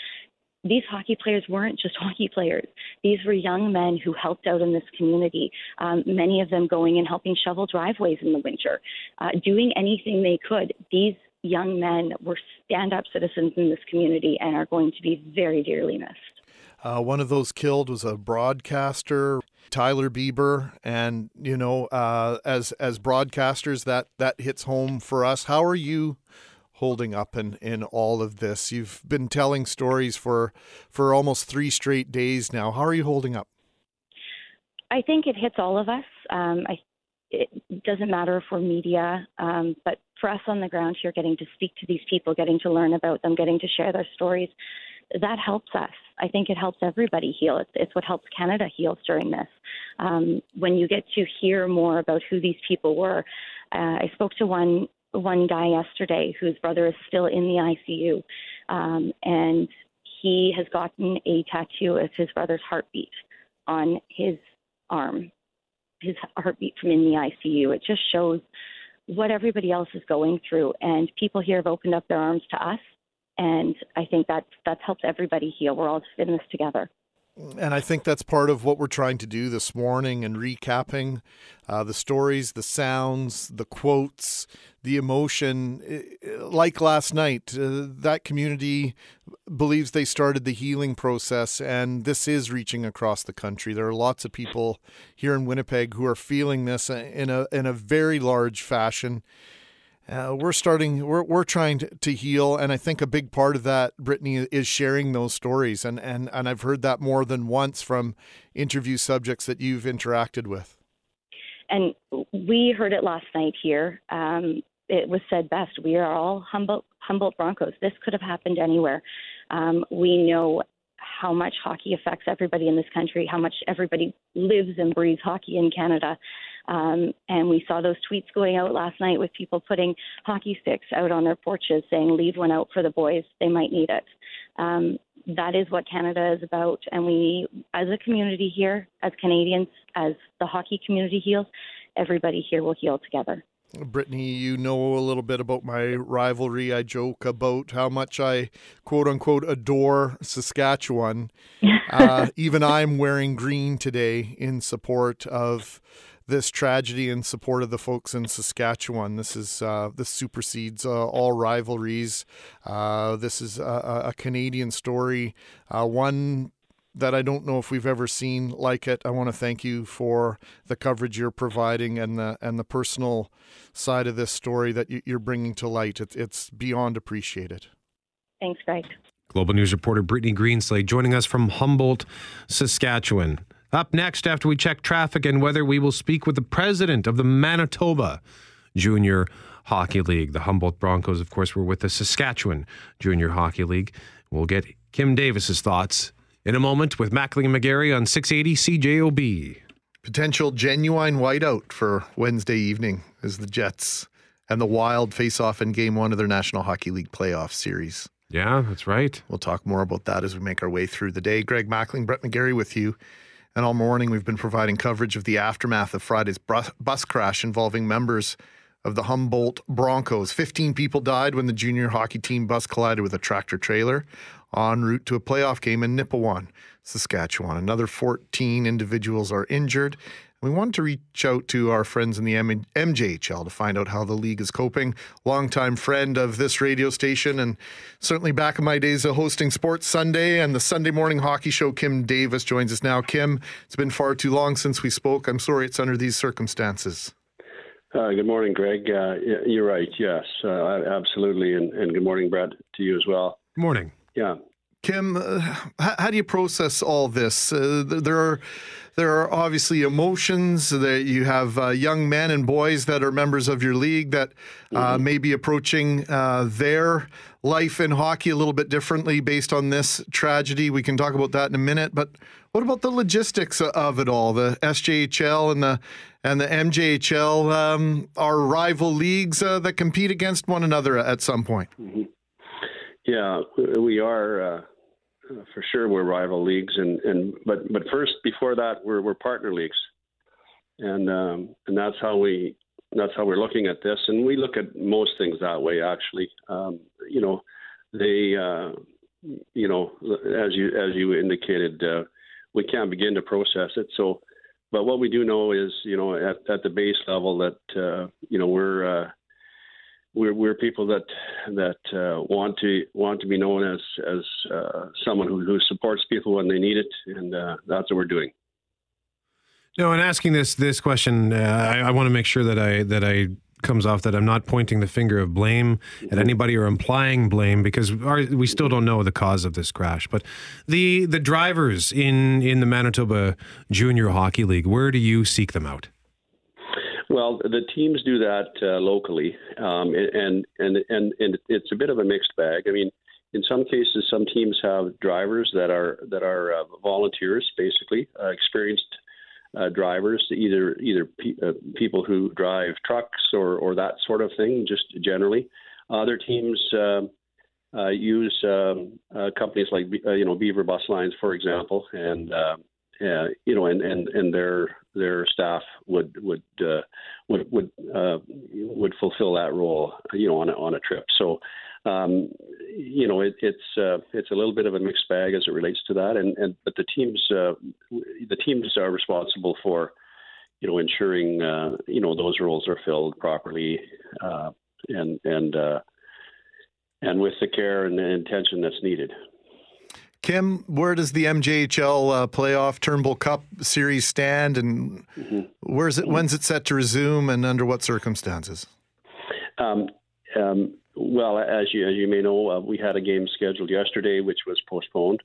these hockey players weren't just hockey players. These were young men who helped out in this community, um, many of them going and helping shovel driveways in the winter, uh, doing anything they could. These young men were stand up citizens in this community and are going to be very dearly missed. Uh, one of those killed was a broadcaster, Tyler Bieber, and you know, uh, as as broadcasters, that that hits home for us. How are you holding up in in all of this? You've been telling stories for for almost three straight days now. How are you holding up? I think it hits all of us. Um, I it doesn't matter if we're media, um, but for us on the ground here, getting to speak to these people, getting to learn about them, getting to share their stories, that helps us. I think it helps everybody heal. It's, it's what helps Canada heal during this. Um, when you get to hear more about who these people were, uh, I spoke to one one guy yesterday whose brother is still in the ICU, um, and he has gotten a tattoo of his brother's heartbeat on his arm his heartbeat from in the ICU. It just shows what everybody else is going through, and people here have opened up their arms to us, and I think that that's helped everybody heal. We're all just in this together. And I think that's part of what we're trying to do this morning and recapping uh, the stories, the sounds, the quotes, the emotion. Like last night, uh, that community believes they started the healing process, and this is reaching across the country. There are lots of people here in Winnipeg who are feeling this in a in a very large fashion. Uh, we're starting we're, we're trying to, to, heal and i think a big part of that brittany is sharing those stories and, and and i've heard that more than once from interview subjects that you've interacted with. And we heard it last night here. Um, it was said best we are all humboldt, humboldt broncos. This could have happened anywhere. Um, we know how much hockey affects everybody in this country how much everybody lives and breathes hockey in canada um, and we saw those tweets going out last night with people putting hockey sticks out on their porches saying, leave one out for the boys, they might need it. Um, that is what Canada is about. And we, as a community here, as Canadians, as the hockey community heals, everybody here will heal together. Brittany, you know a little bit about my rivalry. I joke about how much I quote unquote adore Saskatchewan. uh, even I'm wearing green today in support of this tragedy in support of the folks in Saskatchewan. This is uh, this supersedes uh, all rivalries. Uh, this is a, a Canadian story, uh, one that I don't know if we've ever seen like it. I want to thank you for the coverage you're providing and the and the personal side of this story that you're bringing to light. It's it's beyond appreciated. Thanks, Greg. Global News reporter Brittany Greenslade joining us from Humboldt, Saskatchewan. Up next, after we check traffic and weather, we will speak with the president of the Manitoba Junior Hockey League. The Humboldt Broncos, of course, were with the Saskatchewan Junior Hockey League. We'll get Kim Davis's thoughts in a moment with Mackling and McGarry on 680 CJOB. Potential genuine whiteout for Wednesday evening as the Jets and the Wild face off in game one of their National Hockey League playoff series. Yeah, that's right. We'll talk more about that as we make our way through the day. Greg Mackling, Brett McGarry with you. And all morning, we've been providing coverage of the aftermath of Friday's bus crash involving members of the Humboldt Broncos. 15 people died when the junior hockey team bus collided with a tractor trailer en route to a playoff game in Nipawin, Saskatchewan. Another 14 individuals are injured, we wanted to reach out to our friends in the M- MJHL to find out how the league is coping. Longtime friend of this radio station, and certainly back in my days of hosting Sports Sunday and the Sunday morning hockey show, Kim Davis joins us now. Kim, it's been far too long since we spoke. I'm sorry it's under these circumstances. Uh, good morning, Greg. Uh, you're right. Yes, uh, absolutely. And, and, good morning, Brad, to you as well. Good morning. Yeah. Kim, uh, how, how, do you process all this? Uh, there are there are obviously emotions that you have uh, young men and boys that are members of your league that uh, mm-hmm. may be approaching uh, their life in hockey a little bit differently based on this tragedy. We can talk about that in a minute, but what about the logistics of it all? The SJHL and the and the MJHL um, are rival leagues uh, that compete against one another at some point. Mm-hmm. Yeah, we are uh, uh, for sure we're rival leagues, and, and but but first before that we're we're partner leagues, and um, and that's how we that's how we're looking at this, and we look at most things that way actually. Um, you know, they uh, you know as you as you indicated, uh, we can't begin to process it. So, but what we do know is you know at at the base level that uh, you know we're uh, we're we're people that that uh, want to want to be known as as uh, someone who, who supports people when they need it, and uh, that's what we're doing. No, and asking this this question, uh, I, I want to make sure that I that I comes off that I'm not pointing the finger of blame at mm-hmm. anybody or implying blame because our, we still don't know the cause of this crash. But the the drivers in in the Manitoba Junior Hockey League, where do you seek them out? Well, the teams do that uh, locally, um, and, and and and it's a bit of a mixed bag. I mean, in some cases, some teams have drivers that are that are uh, volunteers, basically uh, experienced uh, drivers, either either pe- uh, people who drive trucks or or that sort of thing, just generally. Other teams. Um, uh, use um, companies like you know Beaver Bus Lines, for example, and uh, you know, and, and, and their their staff would would uh, would would uh, would fulfill that role, you know, on a, on a trip. So, um, you know, it, it's uh, it's a little bit of a mixed bag as it relates to that, and and but the teams uh, the teams are responsible for, you know, ensuring uh, you know those roles are filled properly, and and and with the care and the intention that's needed. Kim, where does the MJHL uh, playoff Turnbull Cup series stand, and mm-hmm. where's it? When's it set to resume, and under what circumstances? Um, um, well, as you as you may know, uh, we had a game scheduled yesterday, which was postponed.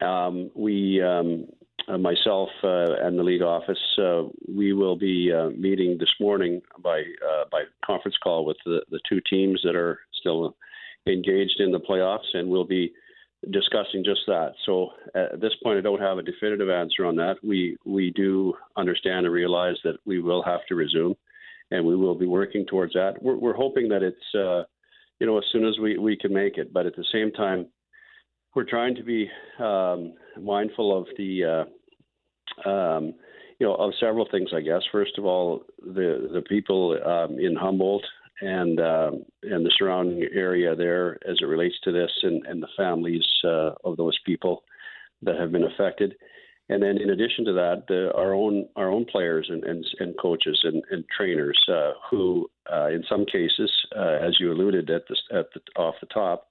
Um, we, um, uh, myself uh, and the league office, uh, we will be uh, meeting this morning by uh, by conference call with the, the two teams that are still engaged in the playoffs, and we'll be discussing just that. So at this point, I don't have a definitive answer on that. We we do understand and realize that we will have to resume, and we will be working towards that. We're, we're hoping that it's uh, you know as soon as we we can make it, but at the same time, we're trying to be um, mindful of the. Uh, um, you know, of several things, I guess. First of all, the the people um, in Humboldt and uh, and the surrounding area there as it relates to this and, and the families uh, of those people that have been affected. And then, in addition to that, the, our own our own players and and, and coaches and, and trainers uh, who, uh, in some cases, uh, as you alluded at the at the off the top,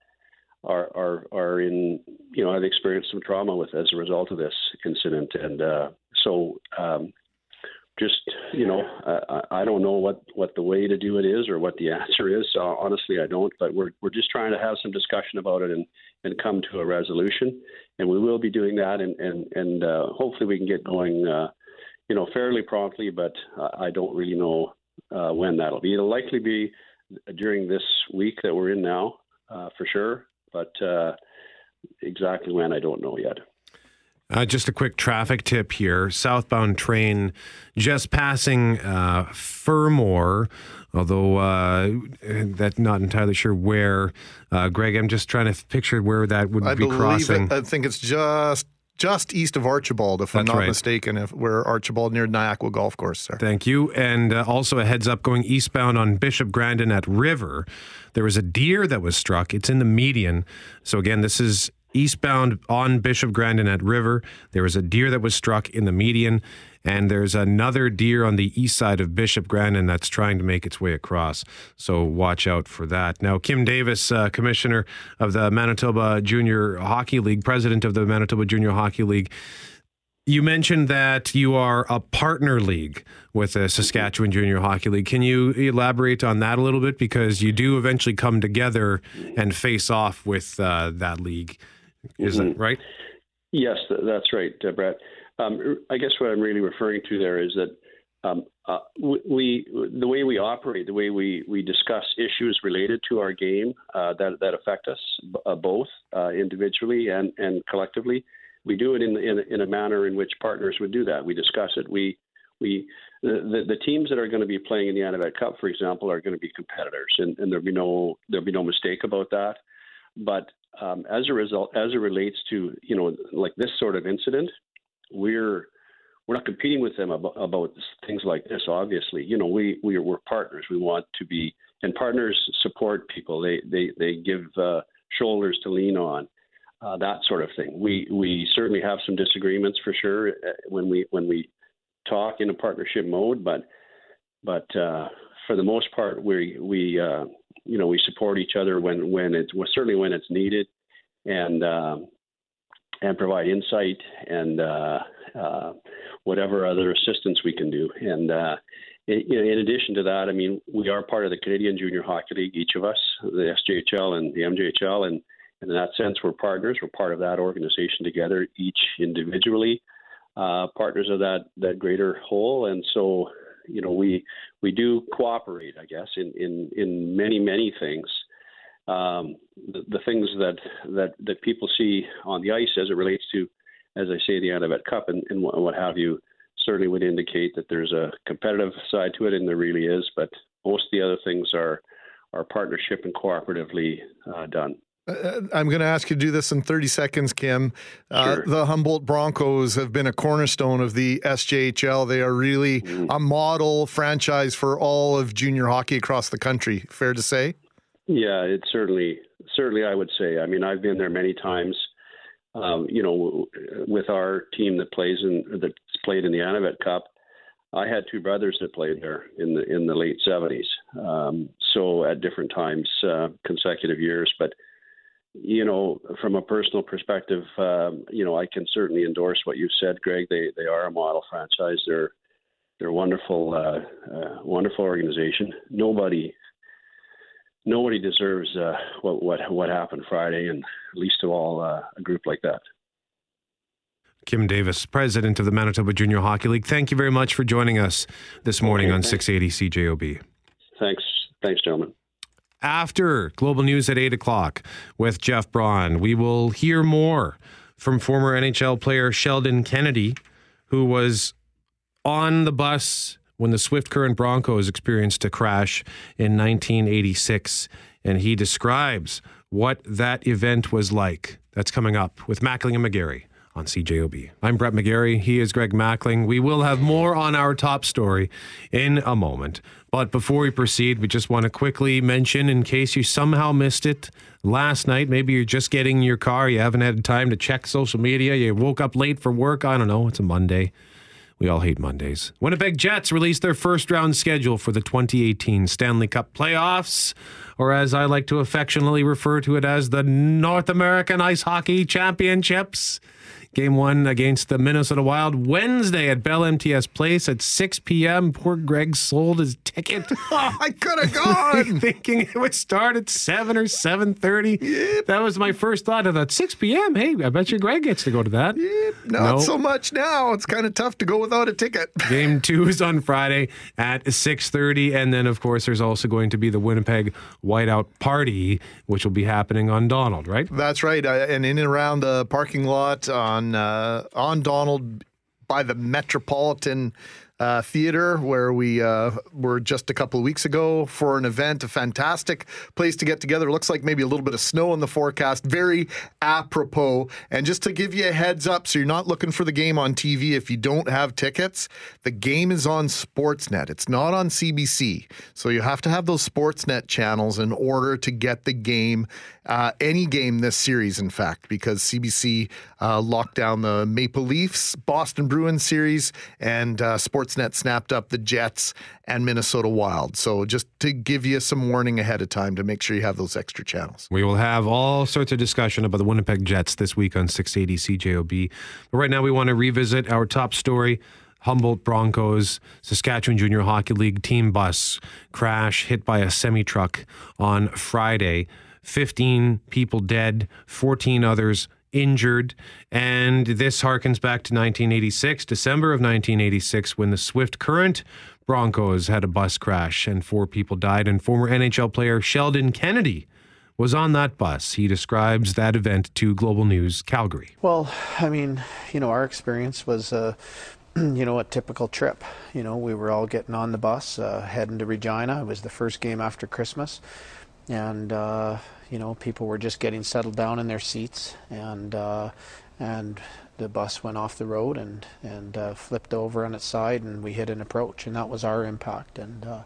are are are in you know have experienced some trauma with as a result of this incident, and uh, so um, just you know I, I don't know what what the way to do it is or what the answer is. Uh, honestly, I don't. But we're we're just trying to have some discussion about it and and come to a resolution. And we will be doing that, and and and uh, hopefully we can get going, uh, you know, fairly promptly. But I don't really know uh, when that'll be. It'll likely be during this week that we're in now, uh, for sure. But uh, exactly when I don't know yet. Uh, just a quick traffic tip here. Southbound train just passing uh, although uh, that's not entirely sure where. Uh, Greg, I'm just trying to picture where that would I be crossing. It, I think it's just just east of Archibald, if I'm not right. mistaken, if where Archibald near Niagara Golf Course. Sir. Thank you. And uh, also a heads up going eastbound on Bishop Grandin at River. There was a deer that was struck. It's in the median. So again, this is eastbound on Bishop Grandin at River. There was a deer that was struck in the median, and there's another deer on the east side of Bishop Grandin that's trying to make its way across. So watch out for that. Now, Kim Davis, uh, commissioner of the Manitoba Junior Hockey League, president of the Manitoba Junior Hockey League. You mentioned that you are a partner league with the Saskatchewan Junior Hockey League. Can you elaborate on that a little bit? Because you do eventually come together and face off with uh, that league is mm-hmm. that right? Yes, that's right, uh, Brett. Um, I guess what I'm really referring to there is that um, uh, we, the way we operate, the way we, we discuss issues related to our game uh, that that affect us uh, both uh, individually and, and collectively, we do it in, in in a manner in which partners would do that. We discuss it. We we the, the, teams that are going to be playing in the Anavet Cup, for example, are going to be competitors, and, and there'll be no there'll be no mistake about that. But um, as a result, as it relates to you know like this sort of incident, we're we're not competing with them about, about things like this. Obviously, you know we we we're partners. We want to be and partners support people. They they they give uh, shoulders to lean on. Uh, that sort of thing. We we certainly have some disagreements for sure uh, when we when we talk in a partnership mode, but but uh, for the most part, we we uh, you know we support each other when when it's well, certainly when it's needed, and um, and provide insight and uh, uh, whatever other assistance we can do. And uh, in, in, addition to that, I mean, we are part of the Canadian Junior Hockey League, each of us, the SJHL and the MJHL, and, and in that sense, we're partners. We're part of that organization together, each individually, uh, partners of that that greater whole. And so you know, we we do cooperate, I guess, in in in many many things. Um, the, the things that that that people see on the ice as it relates to, as I say, the Anavet Cup and, and what have you, certainly would indicate that there's a competitive side to it, and there really is. But most of the other things are are partnership and cooperatively uh, done. Uh, I'm going to ask you to do this in 30 seconds, Kim. Uh, The Humboldt Broncos have been a cornerstone of the SJHL. They are really mm. a model franchise for all of junior hockey across the country. Fair to say? Yeah, it certainly certainly I would say. I mean, I've been there many times. Um, you know, with our team that plays in that's played in the Anavet Cup, I had two brothers that played there in the in the late seventies. Um, so at different times, uh, consecutive years. But you know, from a personal perspective, um, you know, I can certainly endorse what you said, Greg. They they are a model franchise. They're they're a wonderful, uh, uh, wonderful organization. Nobody nobody deserves uh, what what what happened Friday, and least of all uh, a group like that. Kim Davis, president of the Manitoba Junior Hockey League. Thank you very much for joining us this morning okay, on thanks. 680 CJOB. Thanks, thanks, gentlemen. After Global News at 8 o'clock with Jeff Braun, we will hear more from former NHL player Sheldon Kennedy, who was on the bus when the Swift Current Broncos experienced a crash in 1986. And he describes what that event was like. That's coming up with Mackling and McGarry on CJOB. I'm Brett McGarry. He is Greg Mackling. We will have more on our top story in a moment. But before we proceed, we just want to quickly mention, in case you somehow missed it last night, maybe you're just getting in your car, you haven't had time to check social media, you woke up late for work. I don't know, it's a Monday. We all hate Mondays. Winnipeg Jets released their first round schedule for the 2018 Stanley Cup playoffs, or as I like to affectionately refer to it as the North American Ice Hockey Championships. Game one against the Minnesota Wild Wednesday at Bell MTS Place at 6 p.m. Poor Greg sold his ticket. oh, I could have gone, thinking it would start at seven or 7:30. Yep. That was my first thought. of that 6 p.m. Hey, I bet you Greg gets to go to that. Yep. Not so much now. It's kind of tough to go without a ticket. Game two is on Friday at 6:30, and then of course there's also going to be the Winnipeg Whiteout Party, which will be happening on Donald. Right? That's right, uh, and in and around the parking lot on on uh, on Donald by the Metropolitan uh, Theater, where we uh, were just a couple of weeks ago for an event. A fantastic place to get together. Looks like maybe a little bit of snow in the forecast. Very apropos. And just to give you a heads up, so you're not looking for the game on TV if you don't have tickets, the game is on Sportsnet. It's not on CBC. So you have to have those Sportsnet channels in order to get the game uh, any game this series, in fact, because CBC uh, locked down the Maple Leafs, Boston Bruins series, and uh, Sportsnet snapped up the Jets and Minnesota Wild. So just to give you some warning ahead of time to make sure you have those extra channels. We will have all sorts of discussion about the Winnipeg Jets this week on 680 CJOB. But right now, we want to revisit our top story. Humboldt Broncos, Saskatchewan Junior Hockey League team bus crash hit by a semi truck on Friday. 15 people dead, 14 others injured. And this harkens back to 1986, December of 1986, when the Swift Current Broncos had a bus crash and four people died. And former NHL player Sheldon Kennedy was on that bus. He describes that event to Global News Calgary. Well, I mean, you know, our experience was. Uh, you know, a typical trip. You know, we were all getting on the bus, uh, heading to Regina. It was the first game after Christmas. And, uh, you know, people were just getting settled down in their seats, and uh, and the bus went off the road and and uh, flipped over on its side, and we hit an approach, and that was our impact. And uh,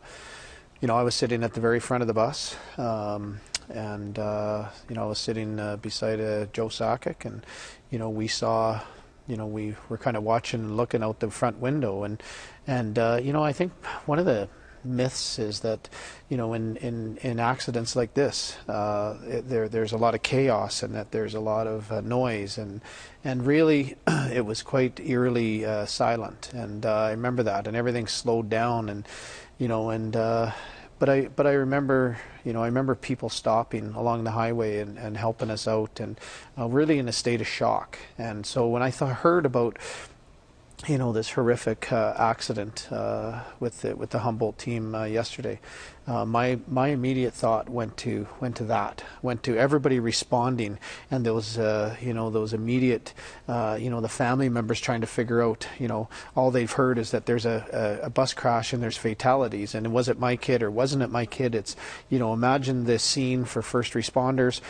you know, I was sitting at the very front of the bus, um, and uh, you know, I was sitting uh, beside uh, Joe Sakic, and you know, we saw. You know, we were kind of watching and looking out the front window, and and uh, you know, I think one of the myths is that you know in in, in accidents like this uh, it, there there's a lot of chaos and that there's a lot of uh, noise. And and really it was quite eerily uh, silent. And uh, I remember that. And everything slowed down and you know and uh, but I but I remember you know I remember people stopping along the highway and, and helping us out. And uh, really in a state of shock. And so when I heard about you know this horrific uh, accident uh, with the, with the Humboldt team uh, yesterday. Uh, my my immediate thought went to went to that went to everybody responding. And those uh, you know those immediate uh, you know the family members trying to figure out you know all they've heard is that there's a, a, a, bus crash and there's fatalities. And was it my kid or wasn't it my kid? It's you know imagine this scene for first responders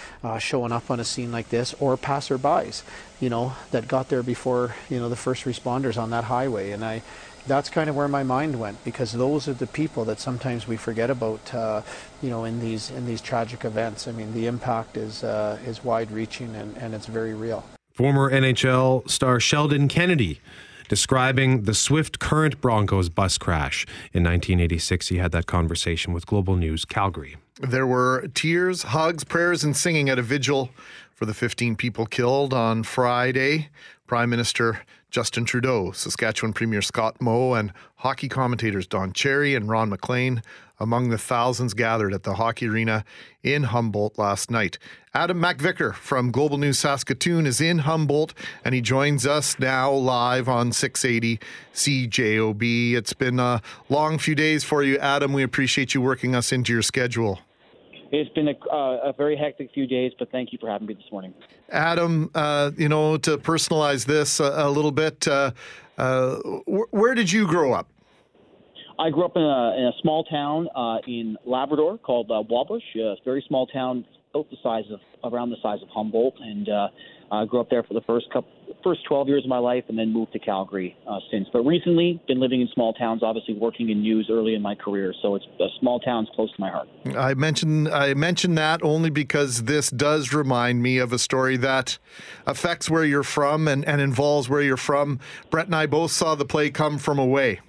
showing up on a scene like this or passerbys you know that got there before you know the first responders on that highway. And I that's kind of where my mind went because those are the people that sometimes we forget about, uh, you know, in these in these tragic events. I mean, the impact is uh, is wide-reaching and, and it's very real. Former NHL star Sheldon Kennedy describing the Swift Current Broncos bus crash in 1986. He had that conversation with Global News Calgary. There were tears, hugs, prayers, and singing at a vigil for the 15 people killed on Friday. Prime Minister Justin Trudeau, Saskatchewan Premier Scott Moe, and hockey commentators Don Cherry and Ron MacLean among the thousands gathered at the hockey arena in Humboldt last night. Adam MacVicar from Global News Saskatoon is in Humboldt and he joins us now live on 680 CJOB. It's been a long few days for you, Adam. We appreciate you working us into your schedule. It's been a, uh, a very hectic few days, but thank you for having me this morning. Adam, uh, you know, to personalize this a, a little bit, uh, uh wh- where did you grow up? I grew up in a, in a small town uh, in Labrador called uh, Wabush, a very small town, about the size of around the size of Humboldt, and uh, I grew up there for the first couple, first 12 years of my life, and then moved to Calgary uh, since. But recently, been living in small towns, obviously working in news early in my career, so it's a small town's close to my heart. I mentioned I mentioned that only because this does remind me of a story that affects where you're from and, and involves where you're from. Brett and I both saw the play come from away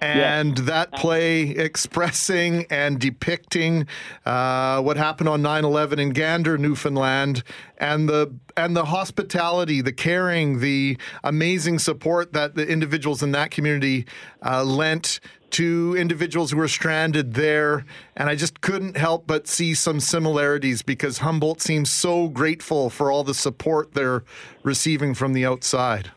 and yes. that play expressing and depicting uh, what happened on 9/11 in Gander, Newfoundland, and the and the hospitality, the caring, the amazing support that the individuals in that community uh, lent to individuals who were stranded there. And I just couldn't help but see some similarities because Humboldt seems so grateful for all the support they're receiving from the outside.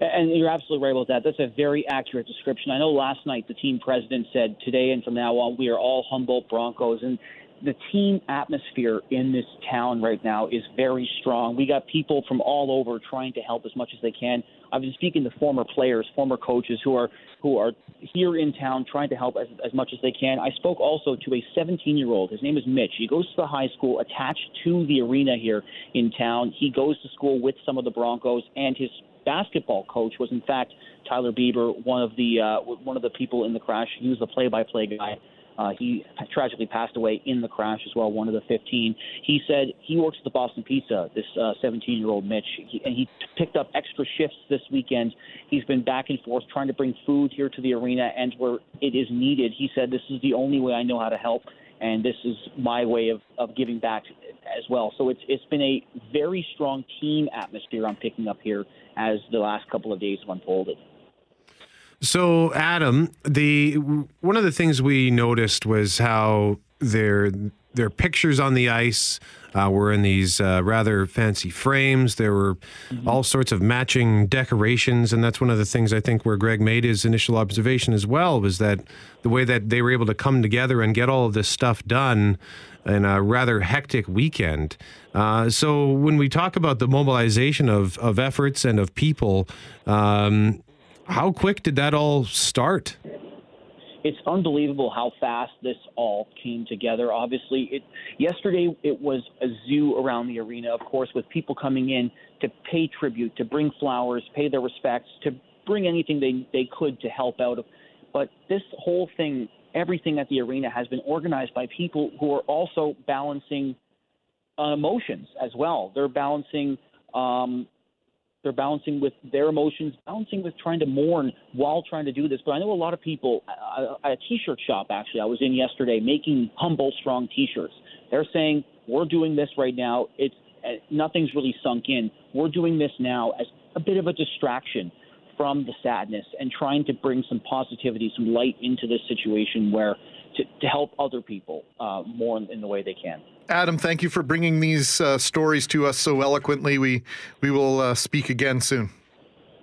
And you're absolutely right about that. That's a very accurate description. I know last night the team president said today and from now on we are all Humboldt Broncos, and the team atmosphere in this town right now is very strong. We got people from all over trying to help as much as they can. I've been speaking to former players, former coaches who are who are here in town trying to help as, as much as they can. I spoke also to a 17 year old. His name is Mitch. He goes to the high school attached to the arena here in town. He goes to school with some of the Broncos, and his basketball coach was in fact Tyler Bieber, one of the uh, one of the people in the crash. He was the play-by-play guy. Uh, he tragically passed away in the crash as well, one of the 15. He said he works at the Boston Pizza, this 17 uh, year old Mitch, he, and he picked up extra shifts this weekend. He's been back and forth trying to bring food here to the arena and where it is needed. He said, This is the only way I know how to help, and this is my way of, of giving back as well. So it's, it's been a very strong team atmosphere I'm picking up here as the last couple of days have unfolded. So, Adam, the one of the things we noticed was how their their pictures on the ice uh, were in these uh, rather fancy frames. There were mm-hmm. all sorts of matching decorations, and that's one of the things I think where Greg made his initial observation as well was that the way that they were able to come together and get all of this stuff done in a rather hectic weekend. Uh, so when we talk about the mobilization of of efforts and of people. Um, how quick did that all start? It's unbelievable how fast this all came together. Obviously, it yesterday it was a zoo around the arena, of course, with people coming in to pay tribute, to bring flowers, pay their respects, to bring anything they they could to help out. But this whole thing, everything at the arena has been organized by people who are also balancing uh, emotions as well. They're balancing um, they're balancing with their emotions, balancing with trying to mourn while trying to do this. But I know a lot of people at a t-shirt shop actually I was in yesterday making Humboldt Strong t-shirts. They're saying we're doing this right now. It's uh, nothing's really sunk in. We're doing this now as a bit of a distraction from the sadness and trying to bring some positivity, some light into this situation where to, to help other people uh, more in, in the way they can. Adam, thank you for bringing these uh, stories to us so eloquently. We we will uh, speak again soon.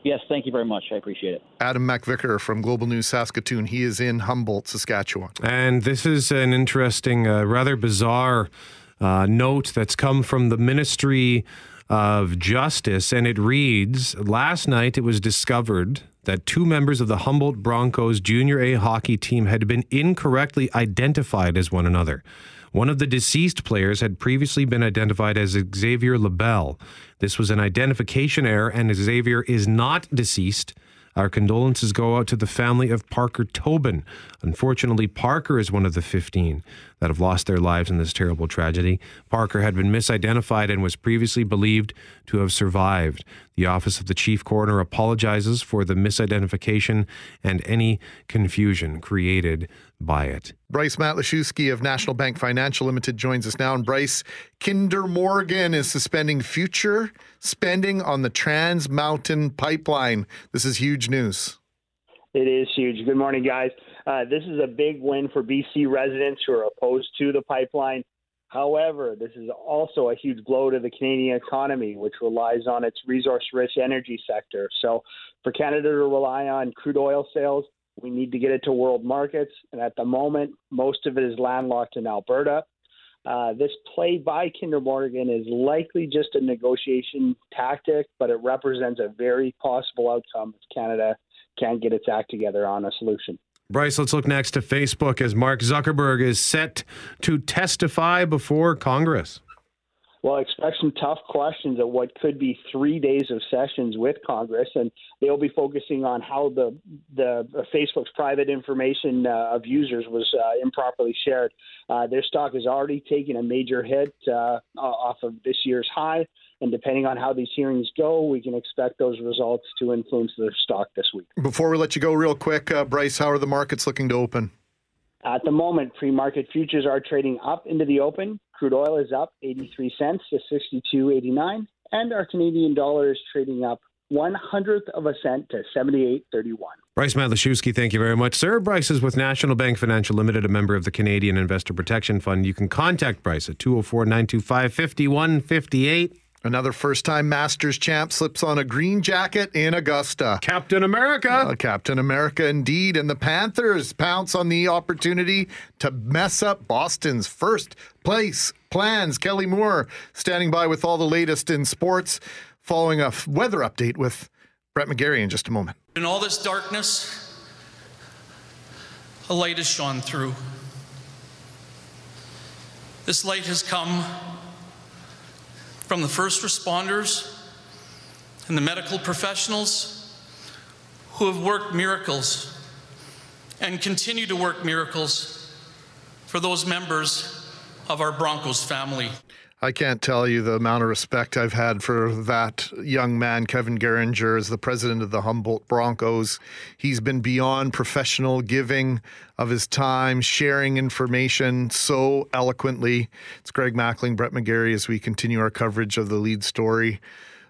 Yes, thank you very much. I appreciate it. Adam MacVicar from Global News Saskatoon. He is in Humboldt, Saskatchewan. And this is an interesting, uh, rather bizarre uh, note that's come from the Ministry of Justice, and it reads Last night it was discovered that two members of the Humboldt Broncos Junior A hockey team had been incorrectly identified as one another. One of the deceased players had previously been identified as Xavier LaBelle. This was an identification error, and Xavier is not deceased. Our condolences go out to the family of Parker Tobin. Unfortunately, Parker is one of the 15 that have lost their lives in this terrible tragedy. Parker had been misidentified and was previously believed to have survived. The Office of the Chief Coroner apologizes for the misidentification and any confusion created by it. Bryce Matlashewski of National Bank Financial Limited joins us now. And Bryce, Kinder Morgan is suspending future spending on the Trans Mountain Pipeline. This is huge news. It is huge. Good morning, guys. Uh, this is a big win for BC residents who are opposed to the pipeline. However, this is also a huge blow to the Canadian economy, which relies on its resource rich energy sector. So, for Canada to rely on crude oil sales, we need to get it to world markets. And at the moment, most of it is landlocked in Alberta. Uh, this play by Kinder Morgan is likely just a negotiation tactic, but it represents a very possible outcome if Canada can't get its act together on a solution. Bryce, let's look next to Facebook as Mark Zuckerberg is set to testify before Congress. Well, expect some tough questions at what could be three days of sessions with Congress, and they'll be focusing on how the the uh, Facebook's private information uh, of users was uh, improperly shared. Uh, their stock has already taken a major hit uh, off of this year's high, and depending on how these hearings go, we can expect those results to influence their stock this week. Before we let you go, real quick, uh, Bryce, how are the markets looking to open? At the moment, pre market futures are trading up into the open. Crude oil is up 83 cents to 62.89, and our Canadian dollar is trading up one hundredth of a cent to 78.31. Bryce Matlashewski, thank you very much, sir. Bryce is with National Bank Financial Limited, a member of the Canadian Investor Protection Fund. You can contact Bryce at 204 925 5158. Another first time Masters champ slips on a green jacket in Augusta. Captain America. Uh, Captain America, indeed. And the Panthers pounce on the opportunity to mess up Boston's first place plans. Kelly Moore standing by with all the latest in sports, following a weather update with Brett McGarry in just a moment. In all this darkness, a light has shone through. This light has come from the first responders and the medical professionals who have worked miracles and continue to work miracles for those members of our Broncos family. I can't tell you the amount of respect I've had for that young man, Kevin Garinger, as the president of the Humboldt Broncos. He's been beyond professional giving of his time, sharing information so eloquently. It's Greg Mackling, Brett McGarry, as we continue our coverage of the lead story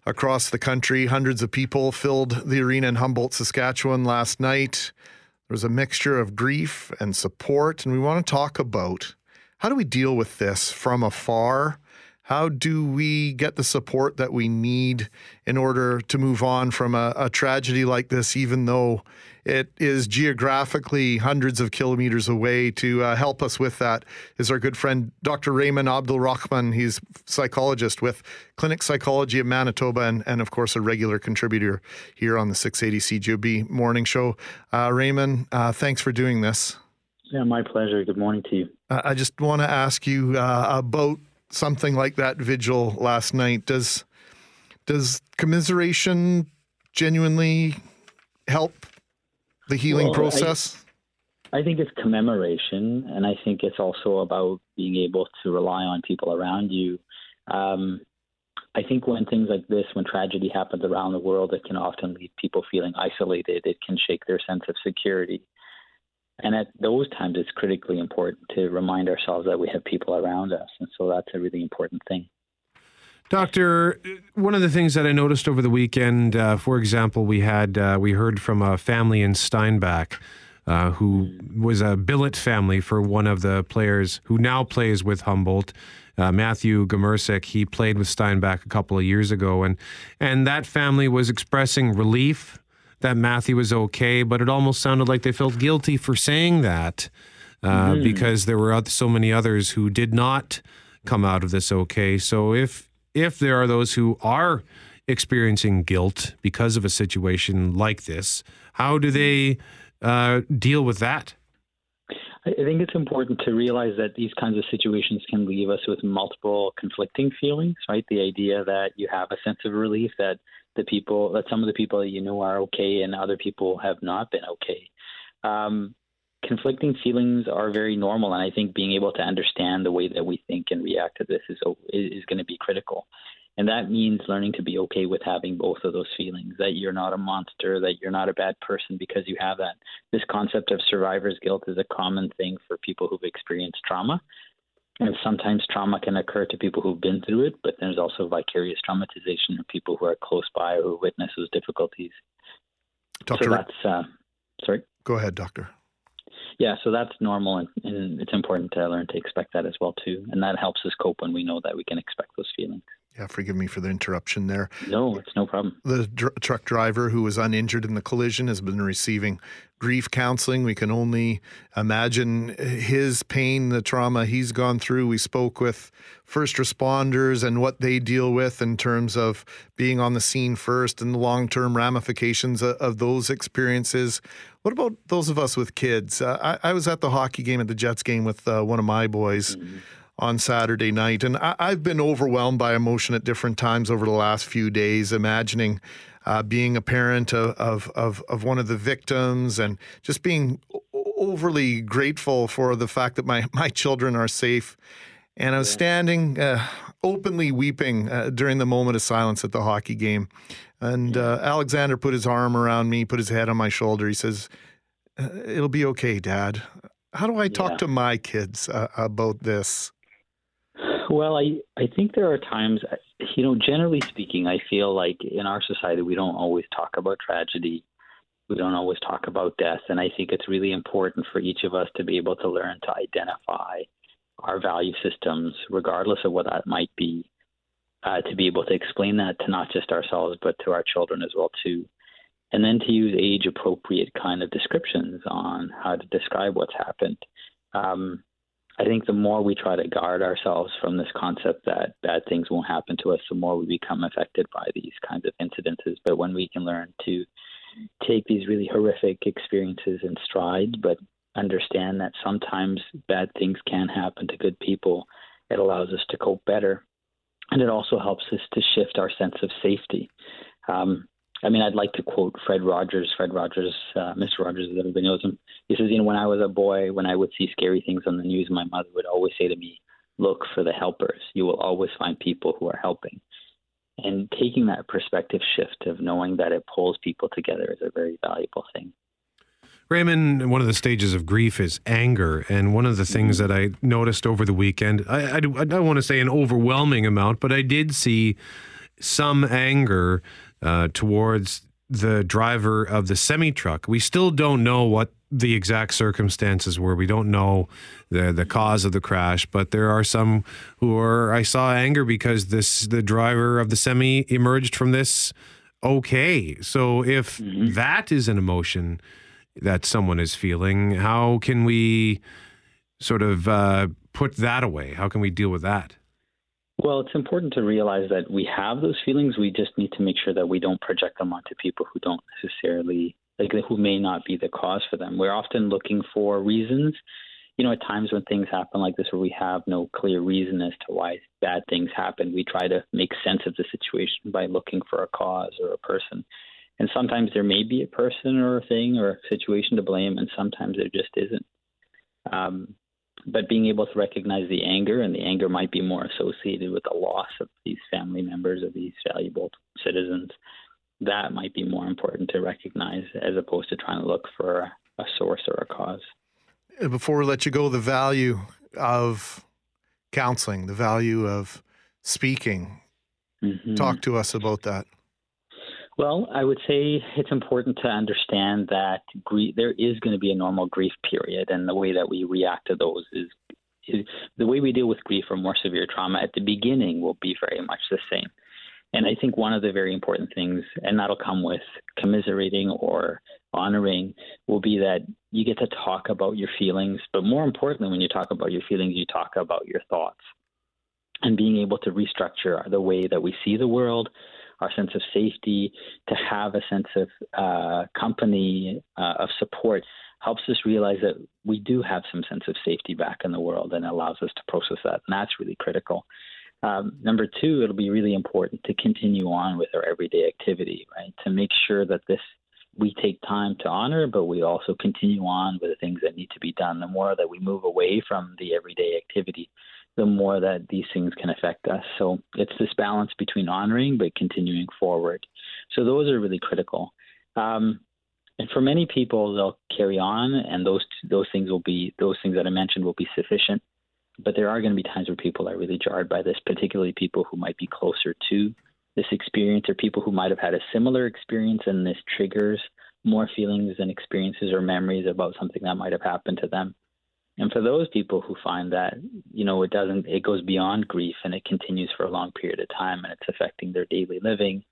across the country. Hundreds of people filled the arena in Humboldt, Saskatchewan last night. There was a mixture of grief and support, and we want to talk about how do we deal with this from afar how do we get the support that we need in order to move on from a, a, tragedy like this, even though it is geographically hundreds of kilometers away? To uh, help us with that is our good friend Dr. Raymond Abdul Rahman. He's psychologist with Clinic Psychology of Manitoba, and, and of course a regular contributor here on the 680 CJOB Morning Show. Uh, Raymond, uh, thanks for doing this. Yeah, my pleasure. Good morning to you. I just want to ask you uh, about something like that vigil last night, does does commiseration genuinely help the healing well, process? I, I, think it's commemoration, and I think it's also about being able to rely on people around you. Um, I think when things like this, when tragedy happens around the world, it can often leave people feeling isolated. It can shake their sense of security. And at those times, it's critically important to remind ourselves that we have people around us. And so that's a really important thing. Doctor, one of the things that I noticed over the weekend, uh, for example, we had uh, we heard from a family in Steinbach uh, who was a billet family for one of the players who now plays with Humboldt. Uh, Matthew Gomercic, he played with Steinbach a couple of years ago, and and that family was expressing relief that Matthew was okay, but it almost sounded like they felt guilty for saying that uh, mm. because there were so many others who did not come out of this okay. So if if there are those who are experiencing guilt because of a situation like this, how do they uh, deal with that? I think it's important to realize that these kinds of situations can leave us with multiple conflicting feelings, right? The idea that you have a sense of relief that the people, that some of the people that you know are okay and other people have not been okay. Um, conflicting feelings are very normal, and I think being able to understand the way that we think and react to this is is going to be critical. And that means learning to be okay with having both of those feelings that you're not a monster, that you're not a bad person because you have that. This concept of survivor's guilt is a common thing for people who've experienced trauma. And sometimes trauma can occur to people who've been through it, but there's also vicarious traumatization of people who are close by or who witness those difficulties. Doctor, so that's uh, sorry. Go ahead, doctor. Yeah, so that's normal, and, and it's important to learn to expect that as well too, and that helps us cope when we know that we can expect those feelings. Yeah, forgive me for the interruption there. No, it's no problem. The dr- truck driver who was uninjured in the collision has been receiving grief counseling. We can only imagine his pain, the trauma he's gone through. We spoke with first responders and what they deal with in terms of being on the scene first and the long term ramifications of, those experiences. What about those of us with kids? Uh, I, I, was at the hockey game at the Jets game with uh, one of my boys. Mm-hmm on Saturday night. And I, have been overwhelmed by emotion at different times over the last few days, imagining uh, being a parent of, of, of, of, one of the victims and just being overly grateful for the fact that my, my children are safe. And I was standing uh, openly weeping uh, during the moment of silence at the hockey game. And uh, Alexander put his arm around me, put his head on my shoulder. He says, uh, It'll be okay, Dad. How do I talk yeah. to my kids uh, about this? Well, I I think there are times, you know, generally speaking, I feel like in our society we don't always talk about tragedy. We don't always talk about death, and I think it's really important for each of us to be able to learn to identify our value systems, regardless of what that might be, uh, to be able to explain that to not just ourselves but to our children as well too, and then to use age-appropriate kind of descriptions on how to describe what's happened. Um, I think the more we try to guard ourselves from this concept that bad things won't happen to us, the more we become affected by these kinds of incidences. But when we can learn to take these really horrific experiences in stride, but understand that sometimes bad things can happen to good people, it allows us to cope better. And it also helps us to shift our sense of safety. Um, I mean, I'd like to quote Fred Rogers. Fred Rogers, uh, Mr. Rogers, as everybody knows him. He says, you know, when I was a boy, when I would see scary things on the news, my mother would always say to me, look for the helpers. You will always find people who are helping. And taking that perspective shift of knowing that it pulls people together is a very valuable thing. Raymond, one of the stages of grief is anger. And one of the things that I noticed over the weekend, I, I, I don't want to say an overwhelming amount, but I did see some anger uh, towards the driver of the semi truck. We still don't know what the exact circumstances were. We don't know the the cause of the crash, but there are some who are. I saw anger because this the driver of the semi emerged from this okay. So if mm-hmm. that is an emotion that someone is feeling, how can we sort of uh, put that away? How can we deal with that? Well, it's important to realize that we have those feelings. We just need to make sure that we don't project them onto people who don't necessarily, like, who may not be the cause for them. We're often looking for reasons. You know, at times when things happen like this, where we have no clear reason as to why bad things happen, we try to make sense of the situation by looking for a cause or a person. And sometimes there may be a person or a thing or a situation to blame, and sometimes there just isn't. Um, but being able to recognize the anger, and the anger might be more associated with the loss of these family members of these valuable citizens, that might be more important to recognize as opposed to trying to look for a source or a cause. Before we let you go, the value of counseling, the value of speaking. Mm-hmm. Talk to us about that. Well, I would say it's important to understand that grief, there is going to be a normal grief period, and the way that we react to those is, is the way we deal with grief or more severe trauma at the beginning will be very much the same. And I think one of the very important things, and that'll come with commiserating or honoring, will be that you get to talk about your feelings. But more importantly, when you talk about your feelings, you talk about your thoughts and being able to restructure the way that we see the world, our sense of safety, to have a sense of uh, company, uh, of support, helps us realize that we do have some sense of safety back in the world and allows us to process that. And that's really critical. Um, number two, it'll be really important to continue on with our everyday activity, right? To make sure that this we take time to honor, but we also continue on with the things that need to be done. The more that we move away from the everyday activity, the more that these things can affect us. So it's this balance between honoring but continuing forward. So those are really critical. Um, and for many people, they'll carry on, and those those things will be those things that I mentioned will be sufficient. But there are going to be times where people are really jarred by this, particularly people who might be closer to this experience or people who might have had a similar experience, and this triggers more feelings and experiences or memories about something that might have happened to them. And for those people who find that, you know, it doesn't, it goes beyond grief and it continues for a long period of time and it's affecting their daily living,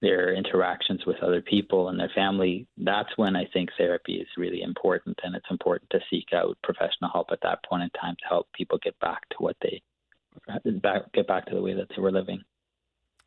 their interactions with other people and their family, that's when I think therapy is really important. And it's important to seek out professional help at that point in time to help people get back to what they, back, get back to the way that they were living.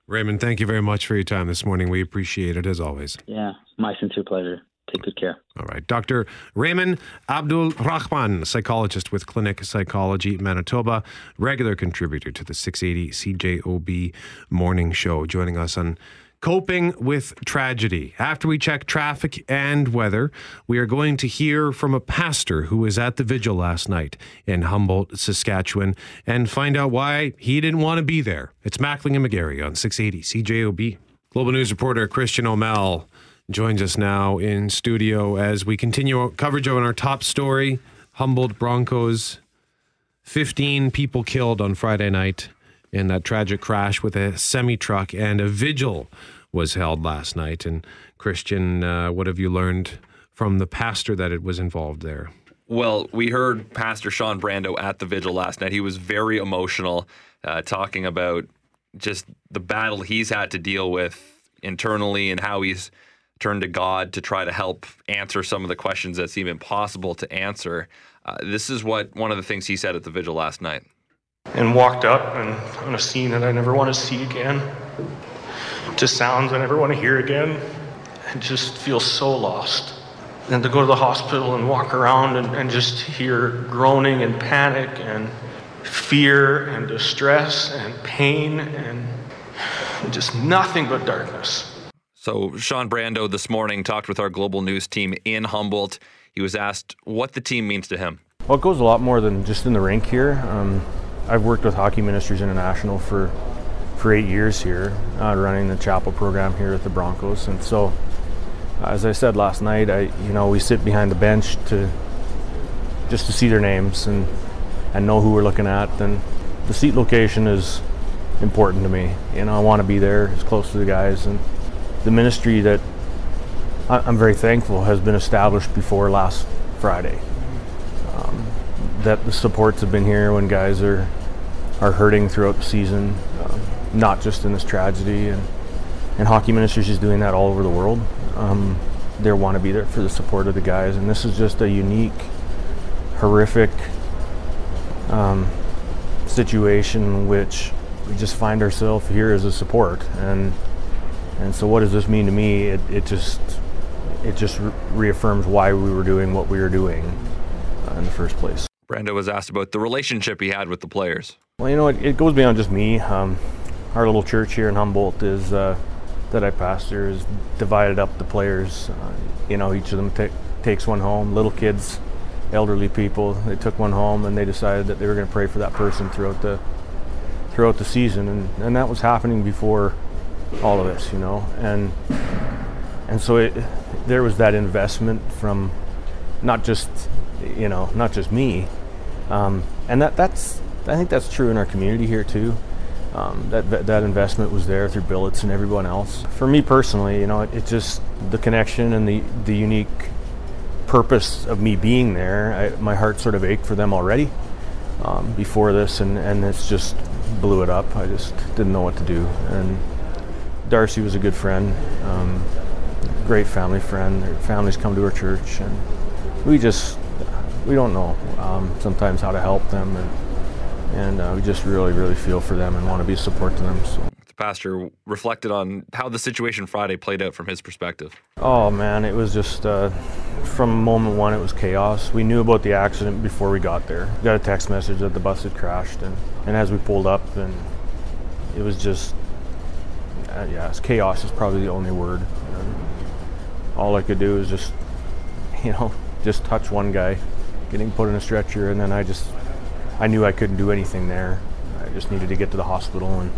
Raymond, thank you very much for your time this morning. We appreciate it as always. Yeah, my sincere pleasure. Take good care. All right. Dr. Raymond Abdul Rahman, psychologist with Clinic Psychology Manitoba, regular contributor to the 680 CJOB morning show, joining us on coping with tragedy. After we check traffic and weather, we are going to hear from a pastor who was at the vigil last night in Humboldt, Saskatchewan, and find out why he didn't want to be there. It's Mackling and McGarry on 680 CJOB. Global News reporter Christian O'Mell joins us now in studio as we continue coverage on our top story Humboldt Broncos. 15 people killed on Friday night in that tragic crash with a semi truck, and a vigil was held last night. And Christian, uh, what have you learned from the pastor that it was involved there? Well, we heard Pastor Sean Brandow at the vigil last night. He was very emotional, uh, talking about just the battle he's had to deal with internally and how he's turned to God to try to help answer some of the questions that seem impossible to answer. Uh, this is what one of the things he said at the vigil last night. And walked up and on a scene that I never want to see again, to sounds I never want to hear again, and just feel so lost. And to go to the hospital and walk around and, and just hear groaning and panic and fear and distress and pain and just nothing but darkness. So, Sean Brandow this morning talked with our global news team in Humboldt. He was asked what the team means to him. Well, it goes a lot more than just in the rink here. Um, I've worked with Hockey Ministries International for for eight years here, uh, running the chapel program here at the Broncos, and so as I said last night, I you know we sit behind the bench to just to see their names and and know who we're looking at, and the seat location is important to me. You know, I want to be there as close to the guys and the ministry that I'm very thankful has been established before last Friday. Um, that the supports have been here when guys are are hurting throughout the season, um, not just in this tragedy. And, and hockey ministries is doing that all over the world. Um, they want to be there for the support of the guys, and this is just a unique, horrific um, situation which we just find ourselves here as a support and and so, what does this mean to me? It, it just it just reaffirms why we were doing what we were doing uh, in the first place. Brandow was asked about the relationship he had with the players. Well, you know, it, it goes beyond just me. Um, our little church here in Humboldt is uh, that I pastor is divided up the players. Uh, you know, each of them t- takes one home. Little kids, elderly people, they took one home and they decided that they were going to pray for that person throughout the throughout the season, and and that was happening before all of this, you know, and and so it, there was that investment from not just you know not just me, um, and that that's I think that's true in our community here too. Um, that, that, investment was there through billets and everyone else. For me personally, you know, it, it just the connection and the the unique purpose of me being there. I, my heart sort of ached for them already um, before this, and and it's just blew it up. I just didn't know what to do, and Darcy was a good friend, um, great family friend. Their families come to our church, and we just we don't know um, sometimes how to help them, and and uh, we just really really feel for them and want to be support to them. So. The pastor reflected on how the situation Friday played out from his perspective. Oh man, it was just uh, from moment one, it was chaos. We knew about the accident before we got there. We got a text message that the bus had crashed, and, and as we pulled up, and it was just uh, yeah, chaos is probably the only word. And all I could do is just you know just touch one guy, getting put in a stretcher, and then I just I knew I couldn't do anything there. I just needed to get to the hospital and